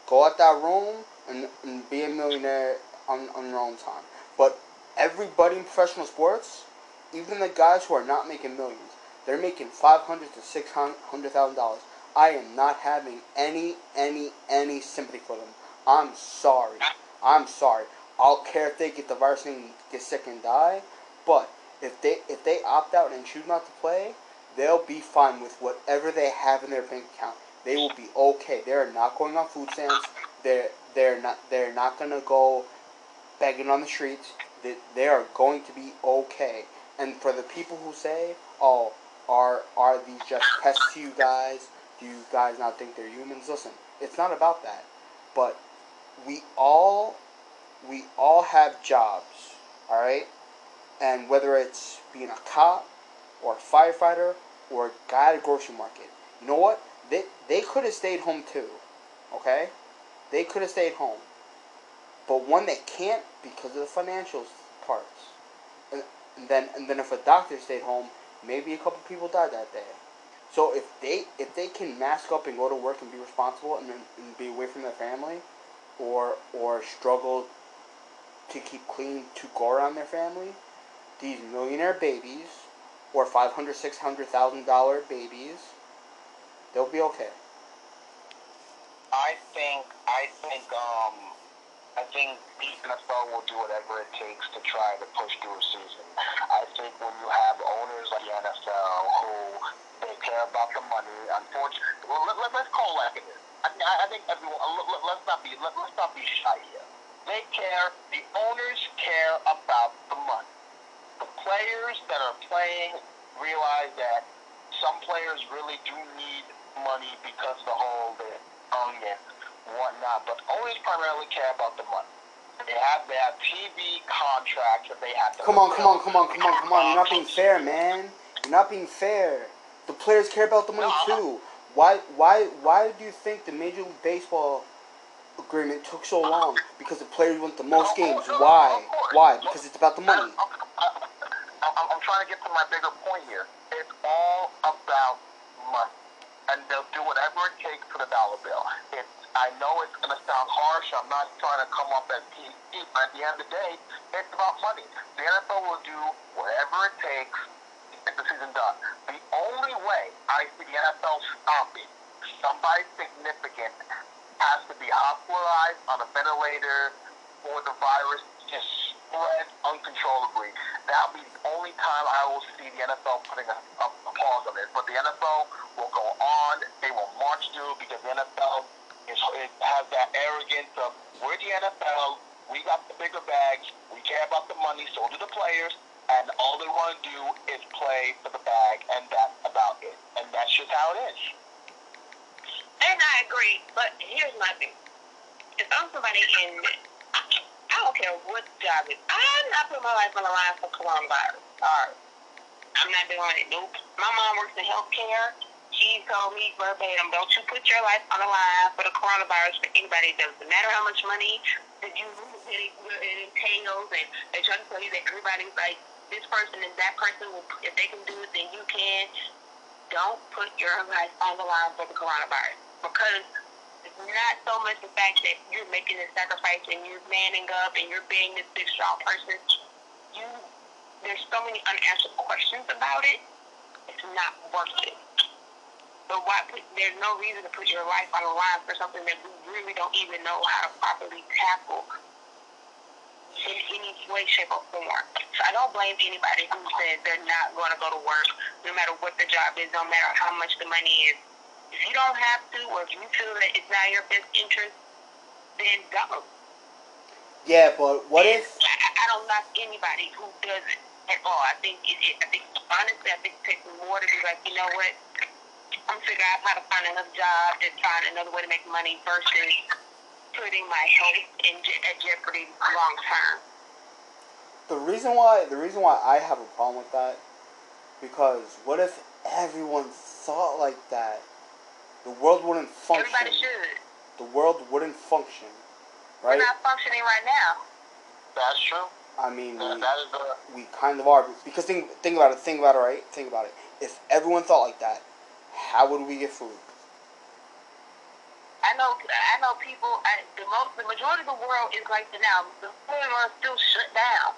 go out that room and, and be a millionaire on, on your own time. But everybody in professional sports, even the guys who are not making millions, they're making five hundred to six hundred thousand dollars. I am not having any, any, any sympathy for them. I'm sorry. I'm sorry. I'll care if they get the virus and get sick and die. But if they if they opt out and choose not to play, they'll be fine with whatever they have in their bank account. They will be okay. They're not going on food stamps. They're they're not they're not gonna go begging on the streets. They, they are going to be okay. And for the people who say, "Oh, are are these just tests to you guys? Do you guys not think they're humans?" Listen, it's not about that. But we all we all have jobs, all right? And whether it's being a cop or a firefighter or a guy at a grocery market, you know what? They they could have stayed home too, okay? They could have stayed home. But one they can't because of the financial parts. And, and then and then if a doctor stayed home, maybe a couple people died that day. So if they if they can mask up and go to work and be responsible and, and be away from their family, or or struggle to keep clean to go around their family, these millionaire babies or five hundred six hundred thousand dollar babies, they'll be okay. I think I think um I think the NFL will do whatever it takes to try to push through a season. I think when you have owners like the NFL who they care about the money, unfortunately, well, let, let, let's call it like it is. I, I think everyone. Let, let's not be let, let's not be shy here. They care. The owners care about the money. The players that are playing realize that some players really do need money because of the whole the young and whatnot, but owners primarily care about the money. They have they have TV contracts that they have to. Come on, come on, come on, come on, come on. You're not being fair, man. You're not being fair. The players care about the money too. Why why why do you think the Major League Baseball agreement took so long? Because the players want the most games. Why? Why? Because it's about the money. I'm, I'm, trying to get to my bigger point here. It's all about money, and they'll do whatever it takes for the dollar bill. It's, I know it's going to sound harsh. I'm not trying to come up as PC, but at the end of the day, it's about money. The NFL will do whatever it takes to get the season done. The only way I see the NFL stopping. Somebody significant has to be hospitalized on a ventilator or the virus just spread uncontrollably. That'll be the only time I will see the NFL putting a, a, a pause on this. But the NFL will go on. They will march through because the NFL is, it has that arrogance of we're the NFL. We got the bigger bags. We care about the money. So do the players. And all they want to do is play for the bag, and that's about it. And that's just how it is. And I agree, but here's my thing. If I'm somebody in, I don't care what job it is, I'm not putting my life on the line for coronavirus. Sorry. I'm not doing it. Nope. My mom works in healthcare. She told me verbatim, don't you put your life on the line for the coronavirus for anybody. It doesn't matter how much money that you it, it entails, and they try to tell you that everybody's like this person and that person will, if they can do it, then you can. Don't put your life on the line for the coronavirus because it's not so much the fact that you're making a sacrifice and you're manning up and you're being this big strong person. You there's so many unanswered questions about it. It's not worth it. So why put, there's no reason to put your life on the line for something that we really don't even know how to properly tackle in any way, shape, or form. So I don't blame anybody who says they're not going to go to work, no matter what the job is, no matter how much the money is. If you don't have to, or if you feel that it's not your best interest, then don't. Yeah, but what And if? I, I don't knock anybody who does it at all. I think it, it, I think honestly, I think it takes more to be like, you know what? I'm figuring out how to find another job, just find another way to make money versus putting my health in je- at jeopardy long term. The reason why the reason why I have a problem with that because what if everyone thought like that? The world wouldn't function. Everybody should. The world wouldn't function, right? We're not functioning right now. That's true. I mean, That, we, that is a we kind of are because think think about it. Think about it, right? Think about it. If everyone thought like that, how would we get food? I know, I know people. I, the most, the majority of the world is like that now. The food are still shut down.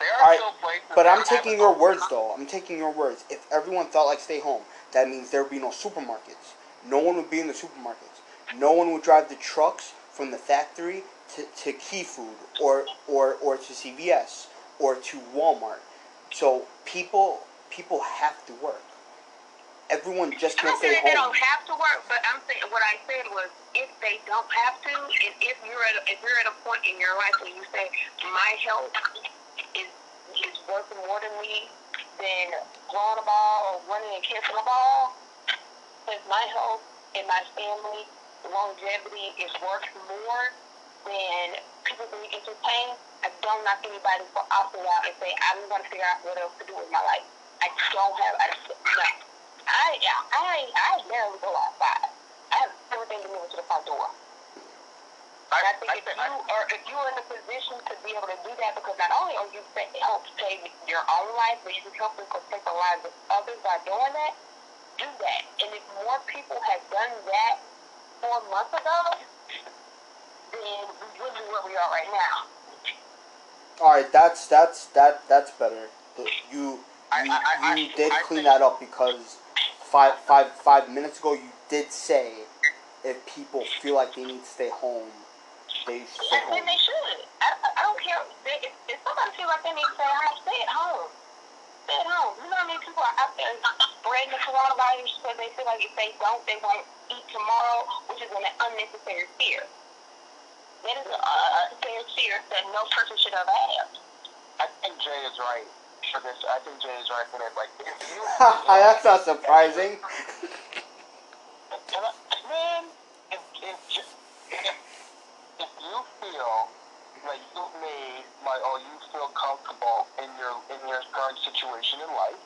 there are All right, still places. But I'm taking your open. words though. I'm taking your words. If everyone thought like stay home, that means there would be no supermarkets. No one would be in the supermarkets. No one would drive the trucks from the factory to, to Key Food or, or or to CVS or to Walmart. So people people have to work. Everyone just can't stay saying they don't have to work, but I'm saying what I said was if they don't have to, and if you're at a, if you're at a point in your life where you say my health is is worth more than me than throwing a ball or running and catching a ball, if my health and my family longevity is worth more than people being entertained, I don't knock anybody for opting out and say I'm going to figure out what else to do with my life. I don't have. I, no. I I I barely go outside. I have everything delivered to the front door. I, And I think I, if think- you are if you're in a position to be able to do that, because not only are you sa- help save your own life, but you can help them protect the lives of others by doing that. Do that, and if more people had done that four months ago, then we wouldn't be where we are right now. All right, that's that's that that's better. The- You you, I- I- you did I clean think- that up because five five five minutes ago you did say if people feel like they need to stay home, they should stay And then they should. I, I, I don't care. They, if, if somebody feels like they need to stay home, stay at home. Stay at home. You know how many people are out there spreading the coronavirus because they feel like if they don't, they won't eat tomorrow, which is an unnecessary fear. That is an unnecessary fear that no person should ever have. I think Jay is right for this. I think Jay is right for this. Like, if you, (laughs) (laughs) that's not surprising. Can I, man, if, if, if, you feel like you've made, like, or you feel comfortable in your in your current situation in life,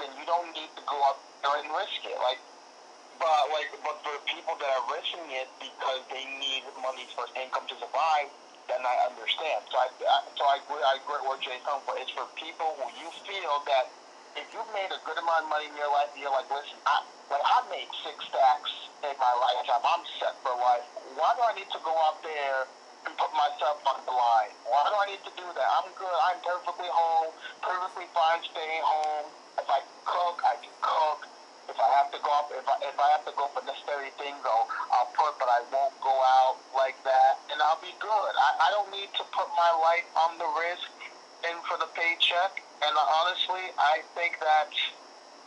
then you don't need to go up there and risk it. Like, but like, but for people that are risking it because they need money for income to survive, then I understand. So I, I so I agree. I agree with what Jay's coming for. It's for people who you feel that if you've made a good amount of money in your life, you're like, listen, I, like I made six stacks in my lifetime. I'm set for life. Why do I need to go out there and put myself on the line? Why do I need to do that? I'm good. I'm perfectly home, perfectly fine staying home. If I cook, I can cook. If I have to go up, if I, if I have to go for necessary things, I'll, I'll put, but I won't go out like that, and I'll be good. I, I don't need to put my life on the risk in for the paycheck. And honestly, I think that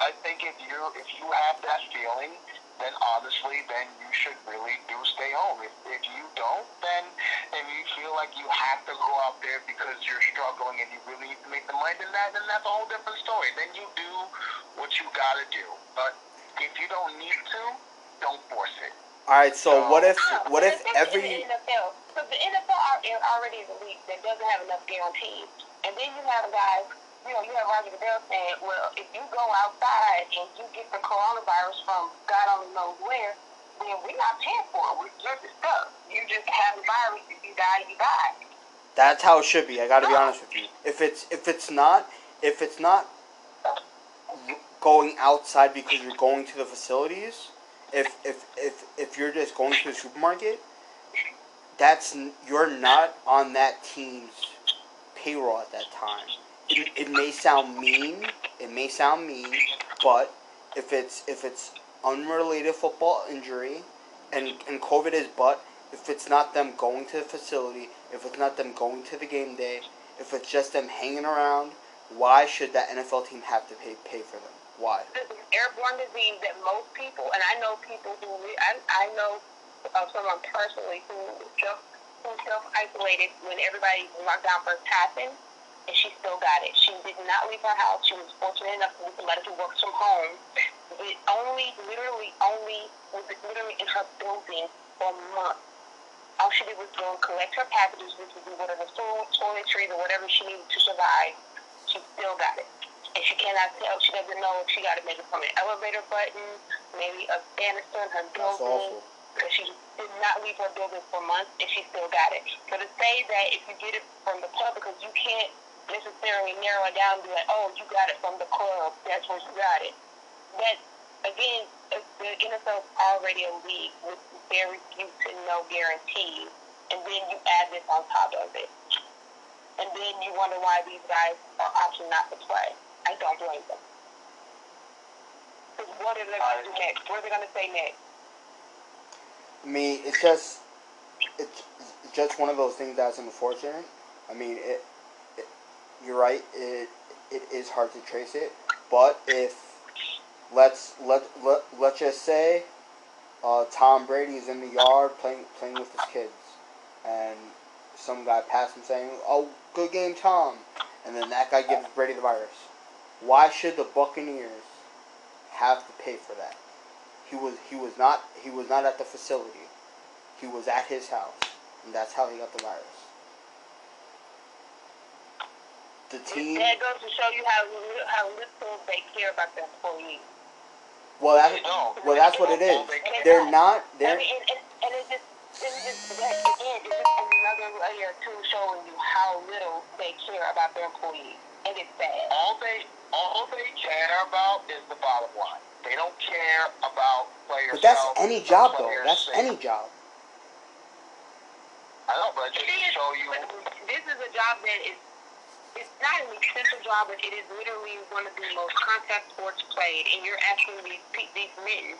I think if you if you have that feeling, then honestly, then you should really do stay home. If, if you don't, then and you feel like you have to go out there because you're struggling and you really need to make the money, then that then that's a whole different story. Then you do what you gotta do. But if you don't need to, don't force it. All right. So what if No, what if every in the NFL? So the NFL are, already is a league that doesn't have enough guarantees, and then you have guys. You know, you have Roger Goodell saying, "Well, if you go outside and you get the coronavirus from God only knows where, then we're not paying for it. We're just stuck. You just have the virus. If you die, you die." That's how it should be. I got to be honest with you. If it's if it's not if it's not going outside because you're going to the facilities, if if if if you're just going to the supermarket, that's you're not on that team's payroll at that time. It, it may sound mean. It may sound mean, but if it's if it's unrelated football injury, and and COVID is but if it's not them going to the facility, if it's not them going to the game day, if it's just them hanging around, why should that NFL team have to pay pay for them? Why? this is airborne disease that most people, and I know people who, I, I know of someone personally who who self isolated when everybody lockdown first happened, and she still got it. She did not leave her house. She was fortunate enough to meet somebody who works from home. It only, literally, only was literally in her building for months. All she did was go and collect her packages, which would be whatever food, toiletries, or whatever she needed to survive. She still got it and she cannot tell. She doesn't know if she got to make it maybe from an elevator button, maybe a banister in her building. Because she did not leave her building for months, and she still got it. So to say that if you get it from the club, because you can't necessarily narrow it down and be like, oh, you got it from the club, that's where you got it. That again, the NFL is already a league with very few to no guarantees, and then you add this on top of it, and then you wonder why these guys are opting not to play. I don't blame them. 'Cause what are they going to do next? What are they going to say next? I mean, it's just it's just one of those things that's unfortunate. I mean, it, it you're right. It it is hard to trace it, but if let's let let let's just say uh, Tom Brady is in the yard playing playing with his kids, and some guy passed him saying, "Oh, good game, Tom," and then that guy gives Brady the virus. Why should the Buccaneers have to pay for that? He was he was not he was not at the facility. He was at his house, and that's how he got the virus. The team. That goes to show you how how little they care about their employees. Well, that's don't. well, that's what it is. They're not. They're I mean, and, and, and it just, it just again, it's just another layer to showing you how little they care about their employees, and it's bad. All they all they care about is the bottom line. They don't care about players. but that's any job though. That's safety. any job. I know, but It just is, show you. this is a job that is, it's not an essential job, but it is literally one of the most contact sports played, and you're asking these these men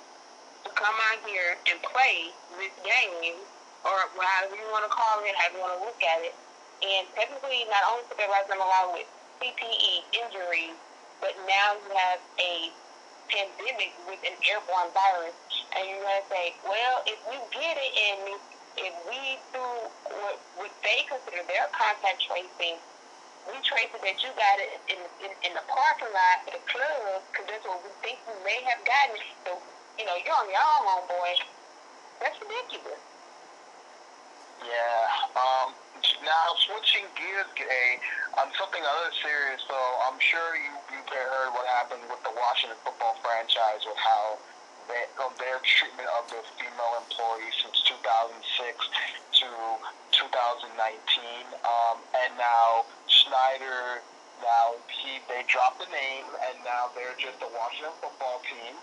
to come out here and play this game, or however you want to call it, however you want to look at it, and technically not only put their lives on the line with CTE injuries, but now you have a pandemic with an airborne virus, and you're going to say, well, if we get it and if we do what, what they consider their contact tracing, we trace it that you got it in, in, in the parking lot at the club, because that's what we think you may have gotten. So, you know, you're on your own, homeboy. That's ridiculous. Yeah. Um. Now switching gears, Gay, on something other serious though. I'm sure you you heard what happened with the Washington football franchise with how they, of their treatment of their female employees since 2006 to 2019. Um. And now Snyder. Now he they dropped the name and now they're just the Washington football team.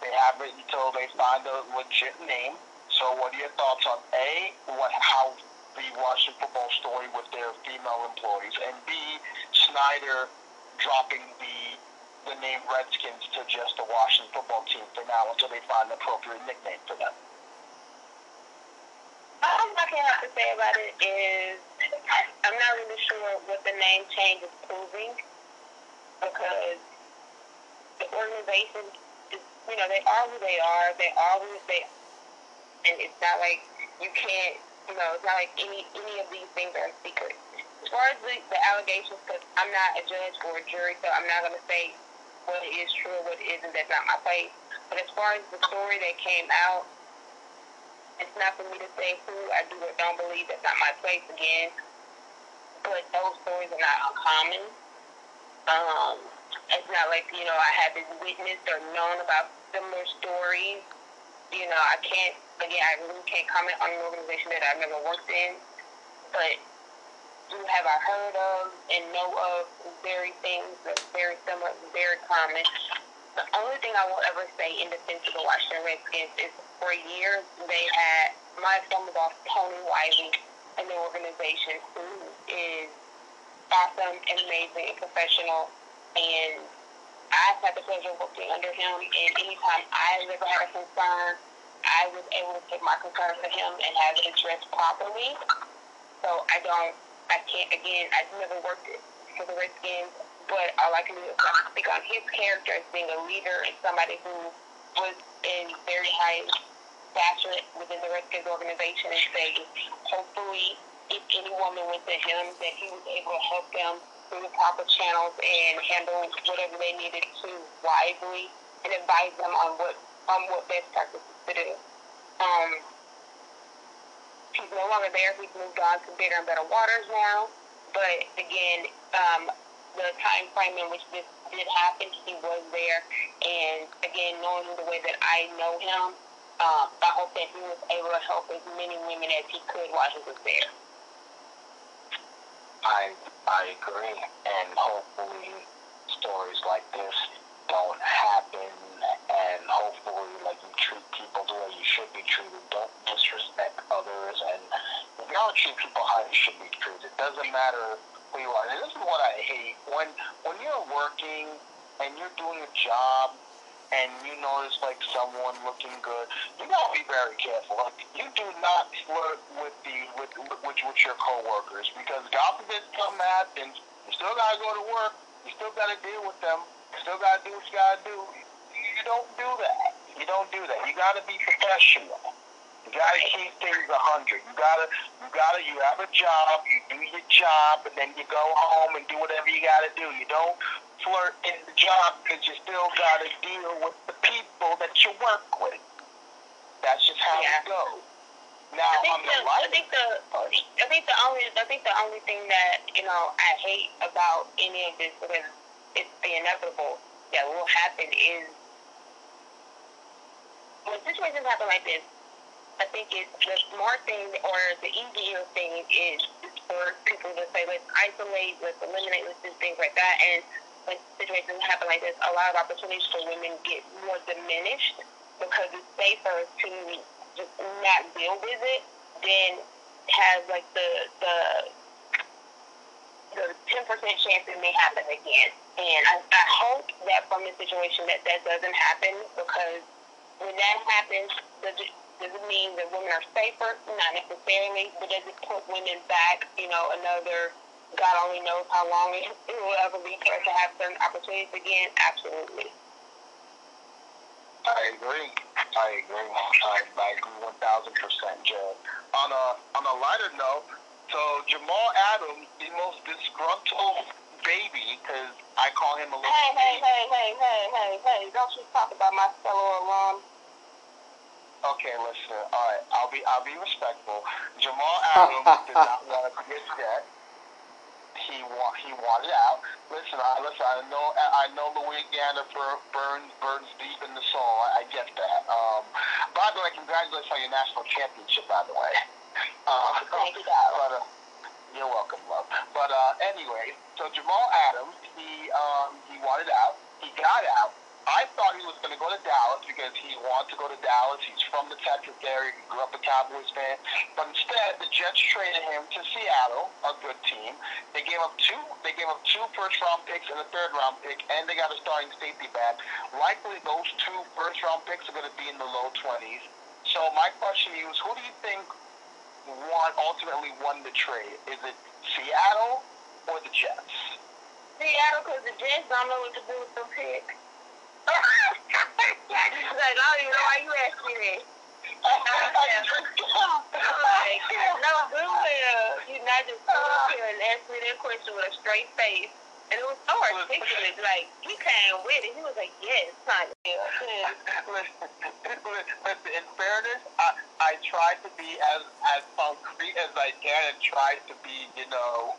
They have it until they find a legit name. So, what are your thoughts on A, what how the Washington football story with their female employees, and B, Snyder dropping the the name Redskins to just the Washington football team for now until they find an appropriate nickname for them. All I can have to say about it is I'm not really sure what the name change is proving because the organization is, you know, they are who they are. They are who they and it's not like you can't, you know, it's not like any any of these things are secret. As far as the, the allegations, because I'm not a judge or a jury, so I'm not going to say what is true or what isn't. That's not my place. But as far as the story that came out, it's not for me to say who I do or don't believe. That's not my place again. But those stories are not uncommon. Um, it's not like, you know, I haven't witnessed or known about similar stories. You know, I can't, again, I really can't comment on an organization that I've never worked in. But have I heard of and know of very things that's very similar, very common. The only thing I will ever say in defense of the Washington Redskins is for years they had my former boss, Tony Wyllie, the organization, who is awesome and amazing and professional. And I've had the pleasure of working under him, and anytime I've ever had a concern, I was able to take my concern to him and have it addressed properly. So I don't I can't, again, I've never worked for the Redskins, but all I can do is speak on his character as being a leader and somebody who was in very high stature within the Redskins organization and say, hopefully, if any woman went to him, that he was able to help them through the proper channels and handle whatever they needed to wisely and advise them on what on what best practices to do. Um, he's no longer there. He's moved on to bigger and better waters now. But again, um, the time frame in which this did happen, he was there. And again, knowing the way that I know him, um, I hope that he was able to help as many women as he could while he was there. I I agree, and hopefully stories like this don't happen and hopefully like you treat people the way you should be treated. Don't disrespect others and you gotta treat people how you should be treated. It doesn't matter who you are. And this is what I hate. When when you're working and you're doing a job and you notice like someone looking good, you gotta be very careful. Like you do not flirt with the with with, with your coworkers because God forbid something happens, you still gotta go to work, you still gotta deal with them, you still gotta do what you gotta do you don't do that. You don't do that. You got to be professional. You got to keep things a hundred. You gotta, you gotta, you have a job. You do your job, and then you go home and do whatever you got to do. You don't flirt in the job because you still got to deal with the people that you work with. That's just how yeah. it goes. Now, I think, the, I think the I think the only I think the only thing that you know I hate about any of this because it's the inevitable that will happen is when situations happen like this, I think it's the smart thing or the easier thing is for people to say, let's isolate, let's eliminate, let's do things like that. And when situations happen like this, a lot of opportunities for women get more diminished because it's safer to just not deal with it than have like the the the ten percent chance it may happen again. And I, I hope that from the situation that that doesn't happen because when that happens, does it, does it mean that women are safer? Not necessarily, but does it put women back, you know, another, God only knows how long it, it will ever be for us to have certain opportunities again? Absolutely. I agree. I agree. I, I agree one thousand percent, Joe. On a on a lighter note, so Jamal Adams, the most disgruntled baby, because I call him a little. Hey, hey, hey, hey, hey, hey, hey! Don't you talk about my fellow alum. Okay, listen. All right, I'll be I'll be respectful. Jamal Adams (laughs) did not want to quit yet. He want he wanted out. Listen, I listen. I know I know Louisiana burns burns deep in the soul. I, I get that. Um, by the way, congratulations on your national championship. By the way. (laughs) Uh, Thank you. But, uh, you're welcome, love. But uh, anyway, so Jamal Adams, he um, he wanted out. He got out. I thought he was going to go to Dallas because he wanted to go to Dallas. He's from the Texas area. He grew up a Cowboys fan. But instead, the Jets traded him to Seattle, a good team. They gave up two. They gave up two first round picks and a third round pick, and they got a starting safety back. Likely, those two first round picks are going to be in the low twenties. So my question is, who do you think won ultimately won the trade? Is it Seattle or the Jets? Seattle, because the Jets don't know what to do with them picks. Like, I don't even know why you asked me that. like, no, good well, you not just come up here and ask me that question with a straight face. And it was so articulate, like, he came with it. He was like, yes, son. Yeah. listen, listen, in fairness, I, I tried to be as, as concrete as I can and try to be, you know,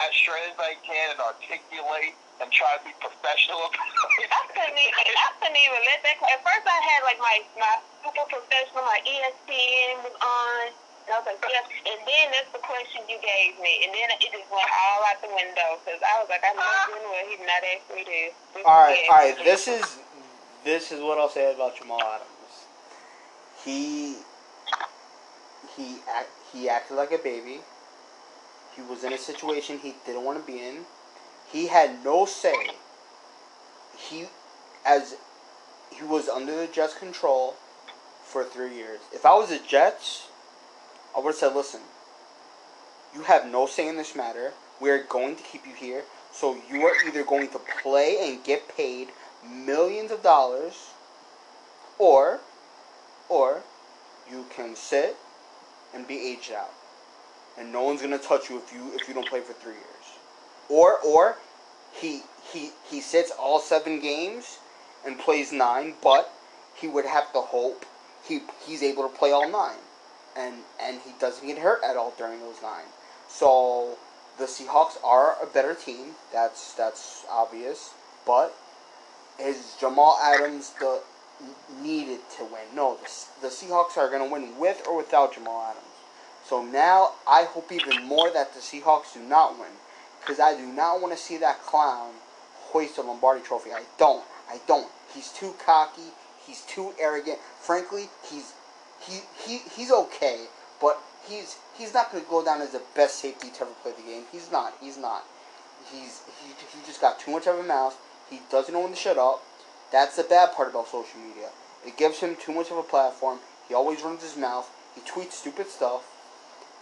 as straight as I can and articulate and try to be professional. I couldn't even, I couldn't even let that. At first, I had like my my super professional, my ESPN was on. And I was like, yeah. And then that's the question you gave me, and then it just went all out the window because I was like, I know good well he's not uh-huh. asked me this. this All right, all right. This is this is what I'll say about Jamal Adams. He he act, he acted like a baby. He was in a situation he didn't want to be in. He had no say. He as he was under the Jets' control for three years. If I was the Jets, I would have said, "Listen, you have no say in this matter. We are going to keep you here. So you are either going to play and get paid millions of dollars, or, or you can sit and be aged out, and no one's gonna touch you if you if you don't play for three years, or or he he he sits all seven games and plays nine, but he would have to hope he he's able to play all nine, and and he doesn't get hurt at all during those nine. So the Seahawks are a better team. That's that's obvious. But is Jamal Adams the needed to win? No, the, the Seahawks are going to win with or without Jamal Adams. So now I hope even more that the Seahawks do not win, because I do not want to see that clown hoist a Lombardi Trophy. I don't. I don't. He's too cocky. He's too arrogant. Frankly, he's he, he he's okay, but he's he's not going to go down as the best safety to ever play the game. He's not. He's not. He's he, he just got too much of a mouth. He doesn't know when to shut up. That's the bad part about social media. It gives him too much of a platform. He always runs his mouth. He tweets stupid stuff,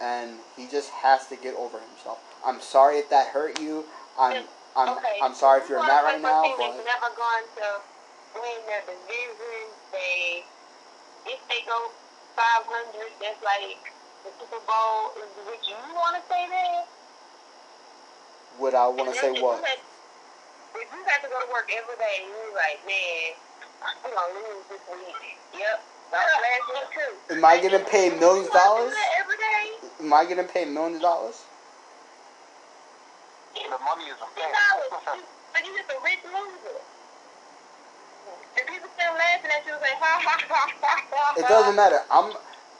and he just has to get over himself. I'm sorry if that hurt you. I'm I'm okay. I'm sorry if you're not right now, but never gone to win their division. They, if they go 500, that's like the Super Bowl. Is would you want to say that? would I want to say what? Had, if you had to go to work every day, and you're like, man, I'm gonna lose this week. Yep. Last week too. Am I getting paid millions of dollars? do that every day? Am I gonna pay millions of dollars? the money is a You thing. but you just a rich loser. And people still laughing at you and say, ha ha ha ha ha. It doesn't matter. I'm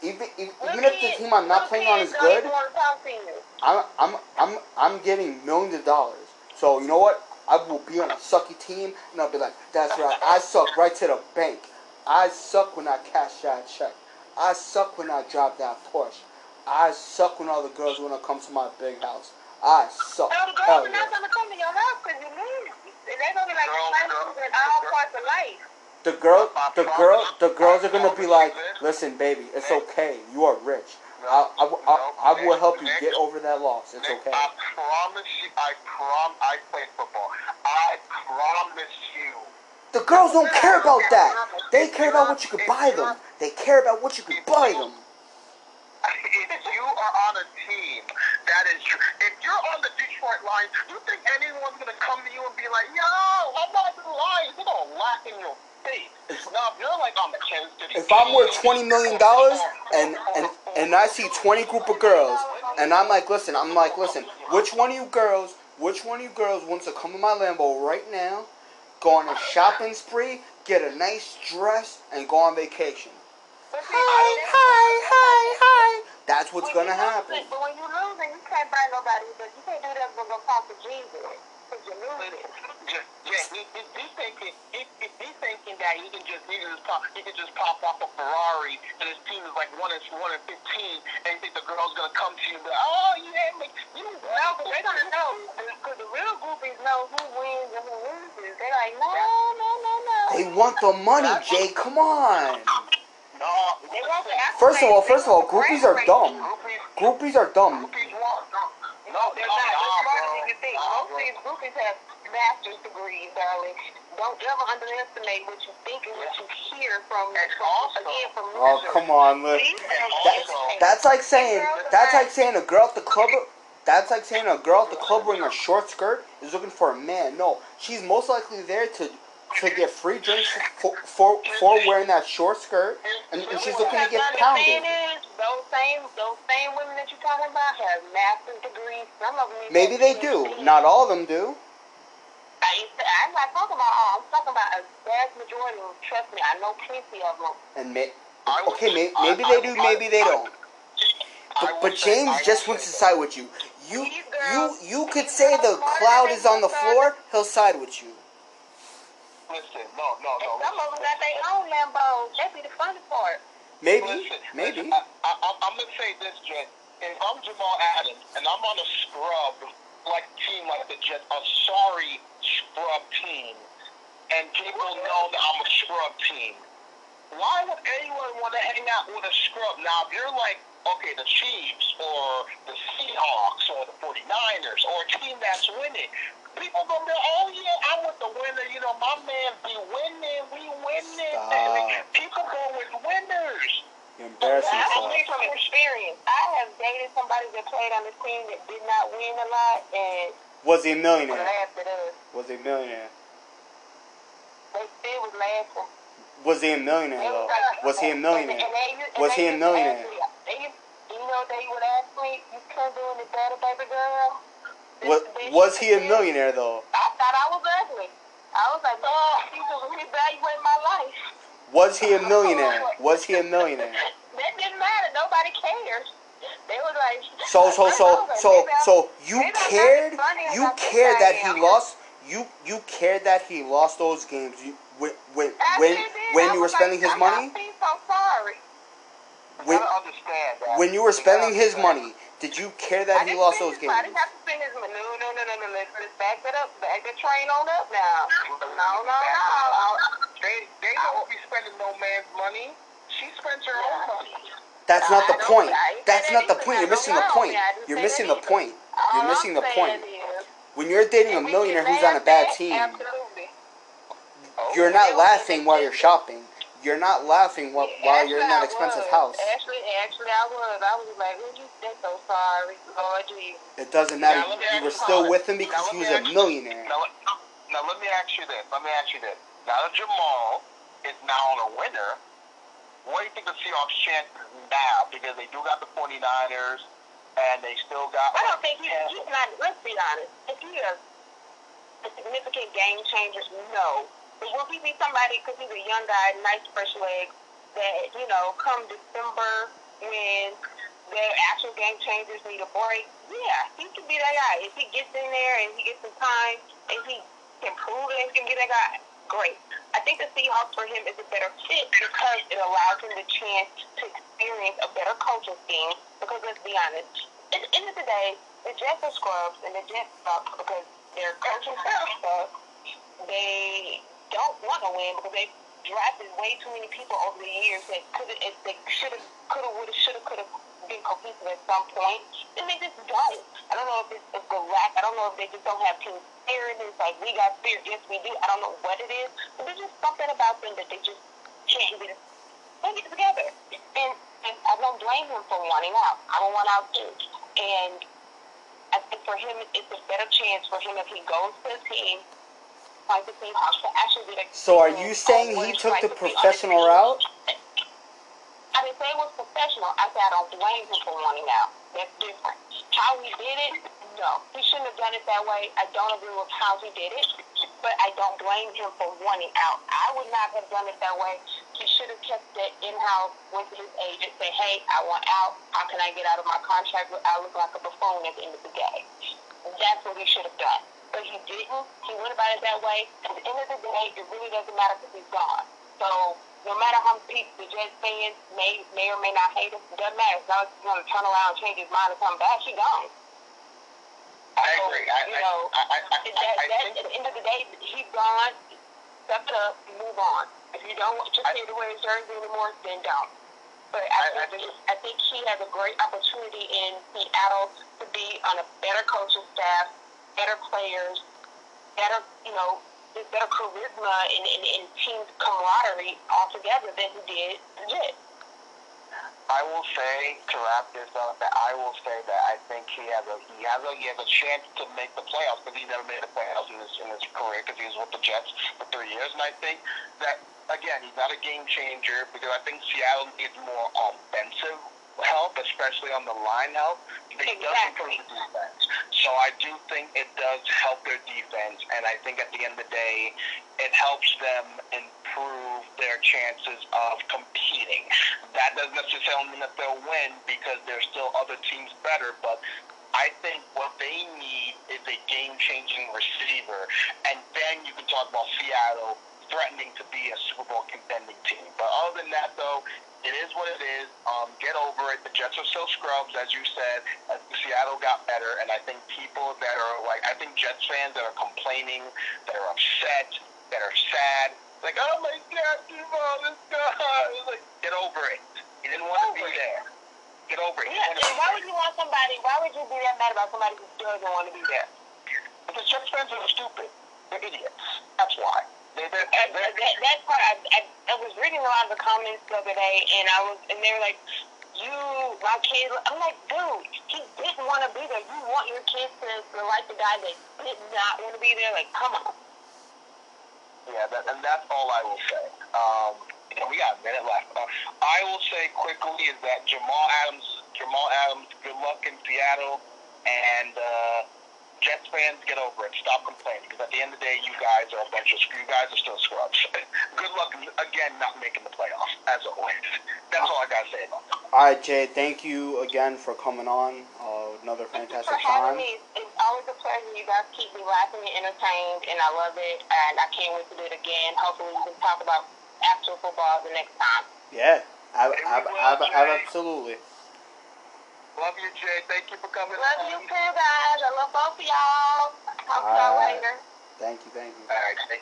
even even, even if the team I'm not playing on is good. Want to talk to you. I'm I'm I'm I'm getting millions of dollars. So you know what? I will be on a sucky team, and I'll be like, "That's right. I suck right to the bank. I suck when I cash that check. I suck when I drive that Porsche. I suck when all the girls want to come to my big house. I suck. So the Hell girls are yeah. not going to come to your house because you lose. And they're going to be like, Girls, you girls, lose in all girls. parts of life. The girl, the girl, the girls are gonna be like, "Listen, baby, it's okay. You are rich. I, I, I, I will help you get over that loss. It's okay." I promise you, I prom, I play football. I promise you. The girls don't care about that. They care about what you could buy them. They care about what you could buy them. If you are on a team, that is true. If you're on the Detroit Lions, you think anyone's gonna come to you and be like, "Yo, I'm not the Lions." They're gonna laugh in your face. Now, if you're like on the Kansas City, If I'm worth twenty million dollars and and and I see twenty group of girls and I'm like, listen, I'm like, listen, which one of you girls, which one of you girls wants to come in my Lambo right now, go on a shopping spree, get a nice dress, and go on vacation? Hi, hi, hi, hi. That's what's when gonna happen. losing- But when you losing, you can't buy nobody. But you can't do that but go talk to Jesus. Because you're losing. Yeah, yeah, he, he, he's thinking, he, he, he's thinking thinking that he can just he can just pop he can just pop off a Ferrari and his team is like one and one and fifteen and you think the girl's gonna come to you and be like, oh yeah, like, you No, but they're gonna know because the real groupies know who wins and who loses. They're like, no, no, no, no. They want the money, Jay. Come on. no. They want the First of all, first of all, groupies are dumb. Groupies, Groupies are dumb. No, they're not. They're smarter than you think. Nah, Most of these groupies have master's degrees, darling. Don't ever underestimate what you think and what you hear from, from again, from Oh, come on, look. Please That's, that's like saying that's like saying a girl at the club. That's like saying a girl at the club wearing a short skirt is looking for a man. No, she's most likely there to to get free drinks for for, for wearing that short skirt, and, and she's looking to get pounded. those same those same women that you're talking about have master's degrees. Some of them Maybe they do. Not all of them do. I, I'm not talking about all. I'm talking about a vast majority. of them. Trust me, I know plenty of them. And may, okay, may, maybe they do, maybe they don't. But, but James just wants to side with you. You you you could say the cloud is on the floor. He'll side with you. Listen, no, no, And some of them got their own Lambos. That'd be the funny part. Maybe, Listen, maybe. listen, I, I, I'm- I'm gonna say this, Jet. If I'm Jamal Adams and I'm on a scrub like team like the Jets, a sorry scrub team, and people know that I'm a scrub team, why would anyone want to hang out with a scrub? Now, if you're like, okay, the Chiefs or the Seahawks or the 49ers or a team that's winning, people gonna be, oh yeah, I'm with the winner. You know, my man be winning, we winning. Stop. People go with winners. You're embarrassing I yourself. speak from experience. I have dated somebody that played on the team that did not win a lot and Was he a millionaire? laughed at us. Was he a millionaire? They still was laughing. Was he a millionaire though? Was he a millionaire? and they and Was they he a millionaire? me- They you know what they would ask me? You couldn't do any better, baby girl? This Was was he a millionaire though? I thought I was ugly. I was like, oh, you should reevaluate my life. Was he a (laughs) millionaire? Was he a millionaire? That didn't matter. Nobody cared. They was like, So so so I so like, maybe I'm- so you maybe I'm not cared as funny as you cared that he lost you you cared that he lost those games you when when when when you were spending like, his I'm money not being so sorry. when gotta understand that. when you were spending his money did you care I that he lost those his money. I games? didn't have to spend his money. No, no, no, no, no. Let's, let's back that up. Back the train on up now. No, no, no. They they don't be spending no man's money. She spends her own money. That's not the point. That's not the point. You're missing the point. me. I didn't You're missing the point. You're missing the point. When you're dating a millionaire who's on a bad team, you're not laughing while you're shopping. You're not laughing while, while you're in that expensive was. house. Actually, actually, I was. I was like, "Would you say so sorry, Lord Jesus?" It doesn't matter. Now, let me You were still with him because he was a ask you- millionaire. Now, let- now let me ask you this. Let me ask you this. Now that Jamal is now on a winner, what do you think the Seahawks chances now? Because they do got the 49ers, and they still got. I don't think he, he's not. Let's be honest. If he is a significant game changer, no. But will he be somebody because he's a young guy, nice fresh legs, that you know, come December when their actual game changers need a break? Yeah, he could be that guy. If he gets in there and he gets some time and he can prove that he can be that guy, great. I think the Seahawks for him is a better fit because it allows him the chance to experience a better coaching scheme. Because let's be honest, at the end of the day, the Jets are scrubs and the Jets suck because their coaching staff sucks. They don't want to win because they drafted way too many people over the years that could have, they should have, could have, would have, should have, could have been cohesive at some point, and they just don't. I don't know if it's, it's the lack. I don't know if they just don't have team spirit. It's like we got spirit, yes we do. I don't know what it is, but there's just something about them that they just can't get can't get together. And and I don't blame him for wanting out. I don't want out too. And I think for him, it's a better chance for him if he goes to a team So are you saying he took the professional route? I didn't say it was professional. I said I don't blame him for wanting out. That's different. How he did it, no. He shouldn't have done it that way. I don't agree with how he did it, but I don't blame him for wanting out. I would not have done it that way. He should have kept it in-house, went to his agent, said, hey, I want out. How can I get out of my contract without looking like a buffoon at the end of the day? That's what he should have done. But he didn't. He went about it that way. At the end of the day, it really doesn't matter because he's gone. So no matter how many people the Jets fans may may or may not hate him, it doesn't matter. It's not like he's gonna turn around and change his mind and come back. He gone. I agree. I, you know, I, I, I, that, I, I that, at the end of the day, he's gone. Step it up, move on. If you don't want your kid to wear his jersey anymore, then don't. But I- I, I think, think- I think he has a great opportunity in Seattle to be on a better coaching staff, better players, better, you know, just better charisma and, and, and team camaraderie altogether than he did the Jets. I will say to wrap this up that I will say that I think he has a he has a he has a chance to make the playoffs because he never made the playoffs in his in his career because he was with the Jets for three years and I think that again he's not a game changer because I think Seattle needs more offensive help especially on the line help but he does improve the defense so I do think it does help their defense and I think at the end of the day it helps them improve their chances of competing. That doesn't necessarily mean that they'll win because there's still other teams better, but I think what they need is a game-changing receiver, and then you can talk about Seattle threatening to be a Super Bowl contending team. But other than that, though, it is what it is. Um, get over it. The Jets are still scrubs, as you said. Uh, Seattle got better, and I think people that are like, I think Jets fans that are complaining, that are upset, that are sad, like, oh my God, Duval is gone. It's like, get over it. You didn't want to be it. there. Get over it. Yeah, and why would you want somebody, why would you be that mad about somebody who still doesn't want to be there. Because Jets fans are stupid. They're idiots. That's why. That, that, that part, I, I, I was reading a lot of the comments the other day, and I was, and they were like, "You, my kid." I'm like, dude, he didn't want to be there. You want your kids to, to like the guy that did not want to be there? Like, come on. Yeah, that, and that's all I will say. Um, we got a minute left. Uh, I will say quickly is that Jamal Adams, Jamal Adams, good luck in Seattle, and uh, Jets fans get over it. Stop complaining because at the end of the day, you guys are a bunch of you guys are still scrubs. (laughs) good luck again, not making the playoffs as always. That's all I gotta say about that. All right, Jay. Thank you again for coming on. Uh, another Thank you fantastic for having time. me. It's always a pleasure. You guys keep me laughing and entertained, and I love it. And I can't wait to do it again. Hopefully, we can talk about actual football the next time. Yeah, I, Hey, ab- we will, ab- ab- absolutely. Love you, Jay. Thank you for coming. Love you on. too, guys. I love both of y'all. Talk to y'all All right. later. Thank you. Thank you. All right, thank,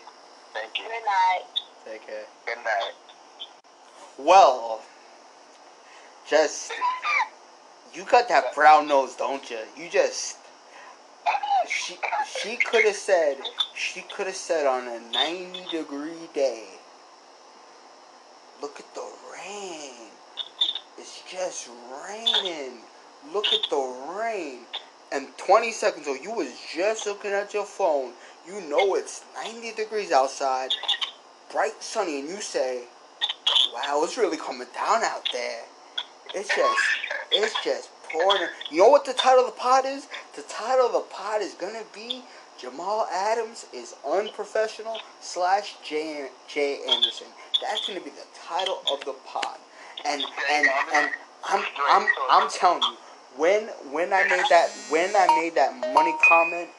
thank you. Good night. Take care. Good night. Well, just you got that brown nose, don't you? You just she she could have said she could have said on a 90 degree day. Look at the rain. It's just raining. Look at the rain. And 20 seconds ago, you was just looking at your phone. You know it's 90 degrees outside, bright sunny, and you say, "Wow, it's really coming down out there." It's just, it's just pouring. You know what the title of the pod is? The title of the pod is gonna be Jamal Adams is unprofessional slash Jay Jay Anderson. That's gonna be the title of the pod. And and and I'm I'm I'm telling you, when when I made that when I made that money comment,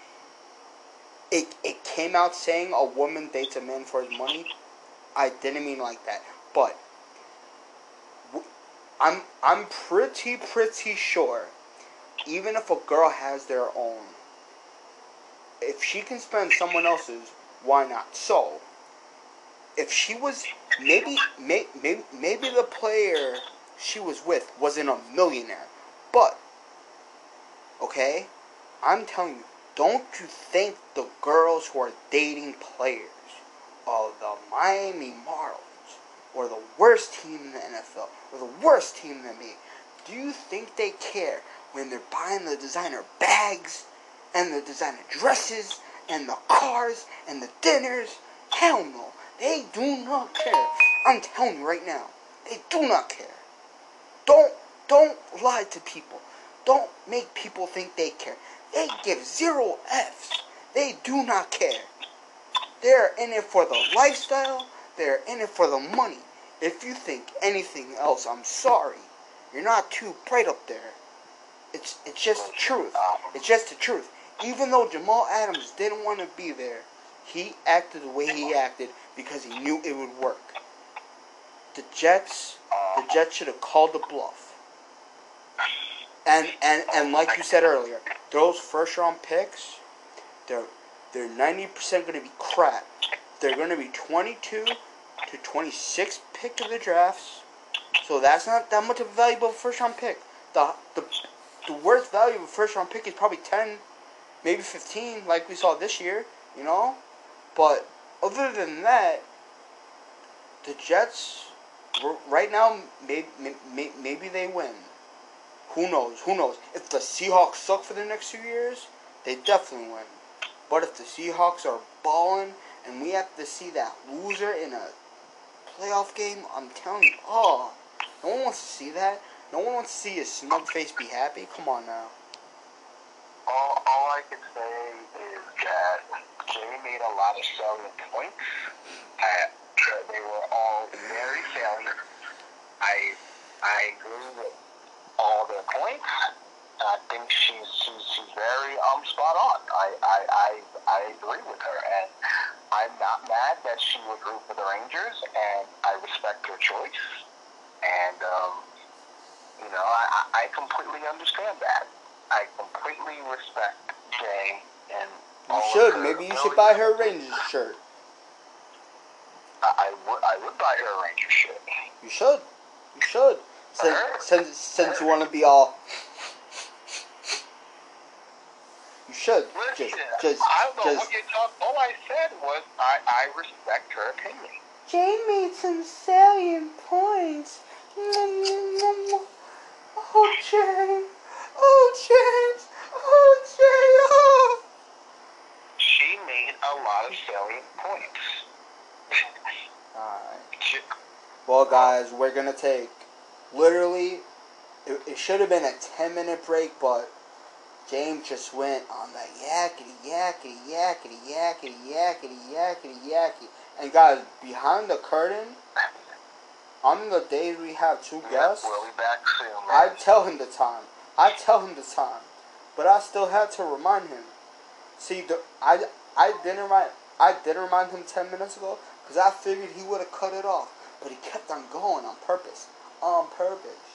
it it came out saying a woman dates a man for his money. I didn't mean like that, but I'm I'm pretty pretty sure, even if a girl has their own, if she can spend someone else's, why not? So, if she was maybe may, maybe maybe the player she was with wasn't a millionaire, but okay, I'm telling you, don't you think the girls who are dating players of the Miami Marlins or the worst team in the NFL or the worst team in the NBA, do you think they care when they're buying the designer bags and the designer dresses and the cars and the dinners? Hell no. They do not care. I'm telling you right now. They do not care. Don't don't lie to people. Don't make people think they care. They give zero F's. They do not care. They're in it for the lifestyle. They're in it for the money. If you think anything else, I'm sorry. You're not too bright up there. It's it's just the truth. It's just the truth. even though Jamal Adams didn't want to be there, he acted the way he acted because he knew it would work. The Jets, the Jets should have called the bluff. And and and like you said earlier, those first round picks, they're they're ninety percent going to be crap. They're going to be twenty two to twenty six pick of the drafts. So that's not that much of a valuable first round pick. The the the worst value of a first round pick is probably ten, maybe fifteen, like we saw this year. You know, but other than that, the Jets right now maybe maybe they win. Who knows? Who knows? If the Seahawks suck for the next few years, they definitely win. But if the Seahawks are balling and we have to see that loser in a playoff game, I'm telling you, oh, no one wants to see that. No one wants to see a smug face be happy. Come on now. All, all I can say is that Jay made a lot of salient points. Uh, they were all very salient. I I agree with all their points. I think she's she's, she's very um spot on. I, I I I agree with her, and I'm not mad that she would root for the Rangers, and I respect her choice. And um, you know, I I completely understand that. I completely respect Jay and. You should. Maybe you should buy her a Rangers shirt. I, I would I would buy her a Ranger shirt. You should. You should. Since since, since you want to be all. You should. Listen, Just just I don't know just. what you're. All I said was I I respect her opinion. Jay made some salient points. Oh, Jay. Oh, James. Oh, Jay. Oh. She made a lot of salient points. (laughs) Alright. Well, guys, we're going to take literally, it, it should have been a 10 minute break, but James just went on the yakety, yakety, yakety, yakety, yakety, yakety, yakety. And, guys, behind the curtain, on the days we have two guests, We'll be back soon. I tell him the time. I tell him the time, but I still had to remind him. See, the, I I didn't remind I didn't remind him ten minutes ago because I figured he would have cut it off, but he kept on going on purpose, on purpose.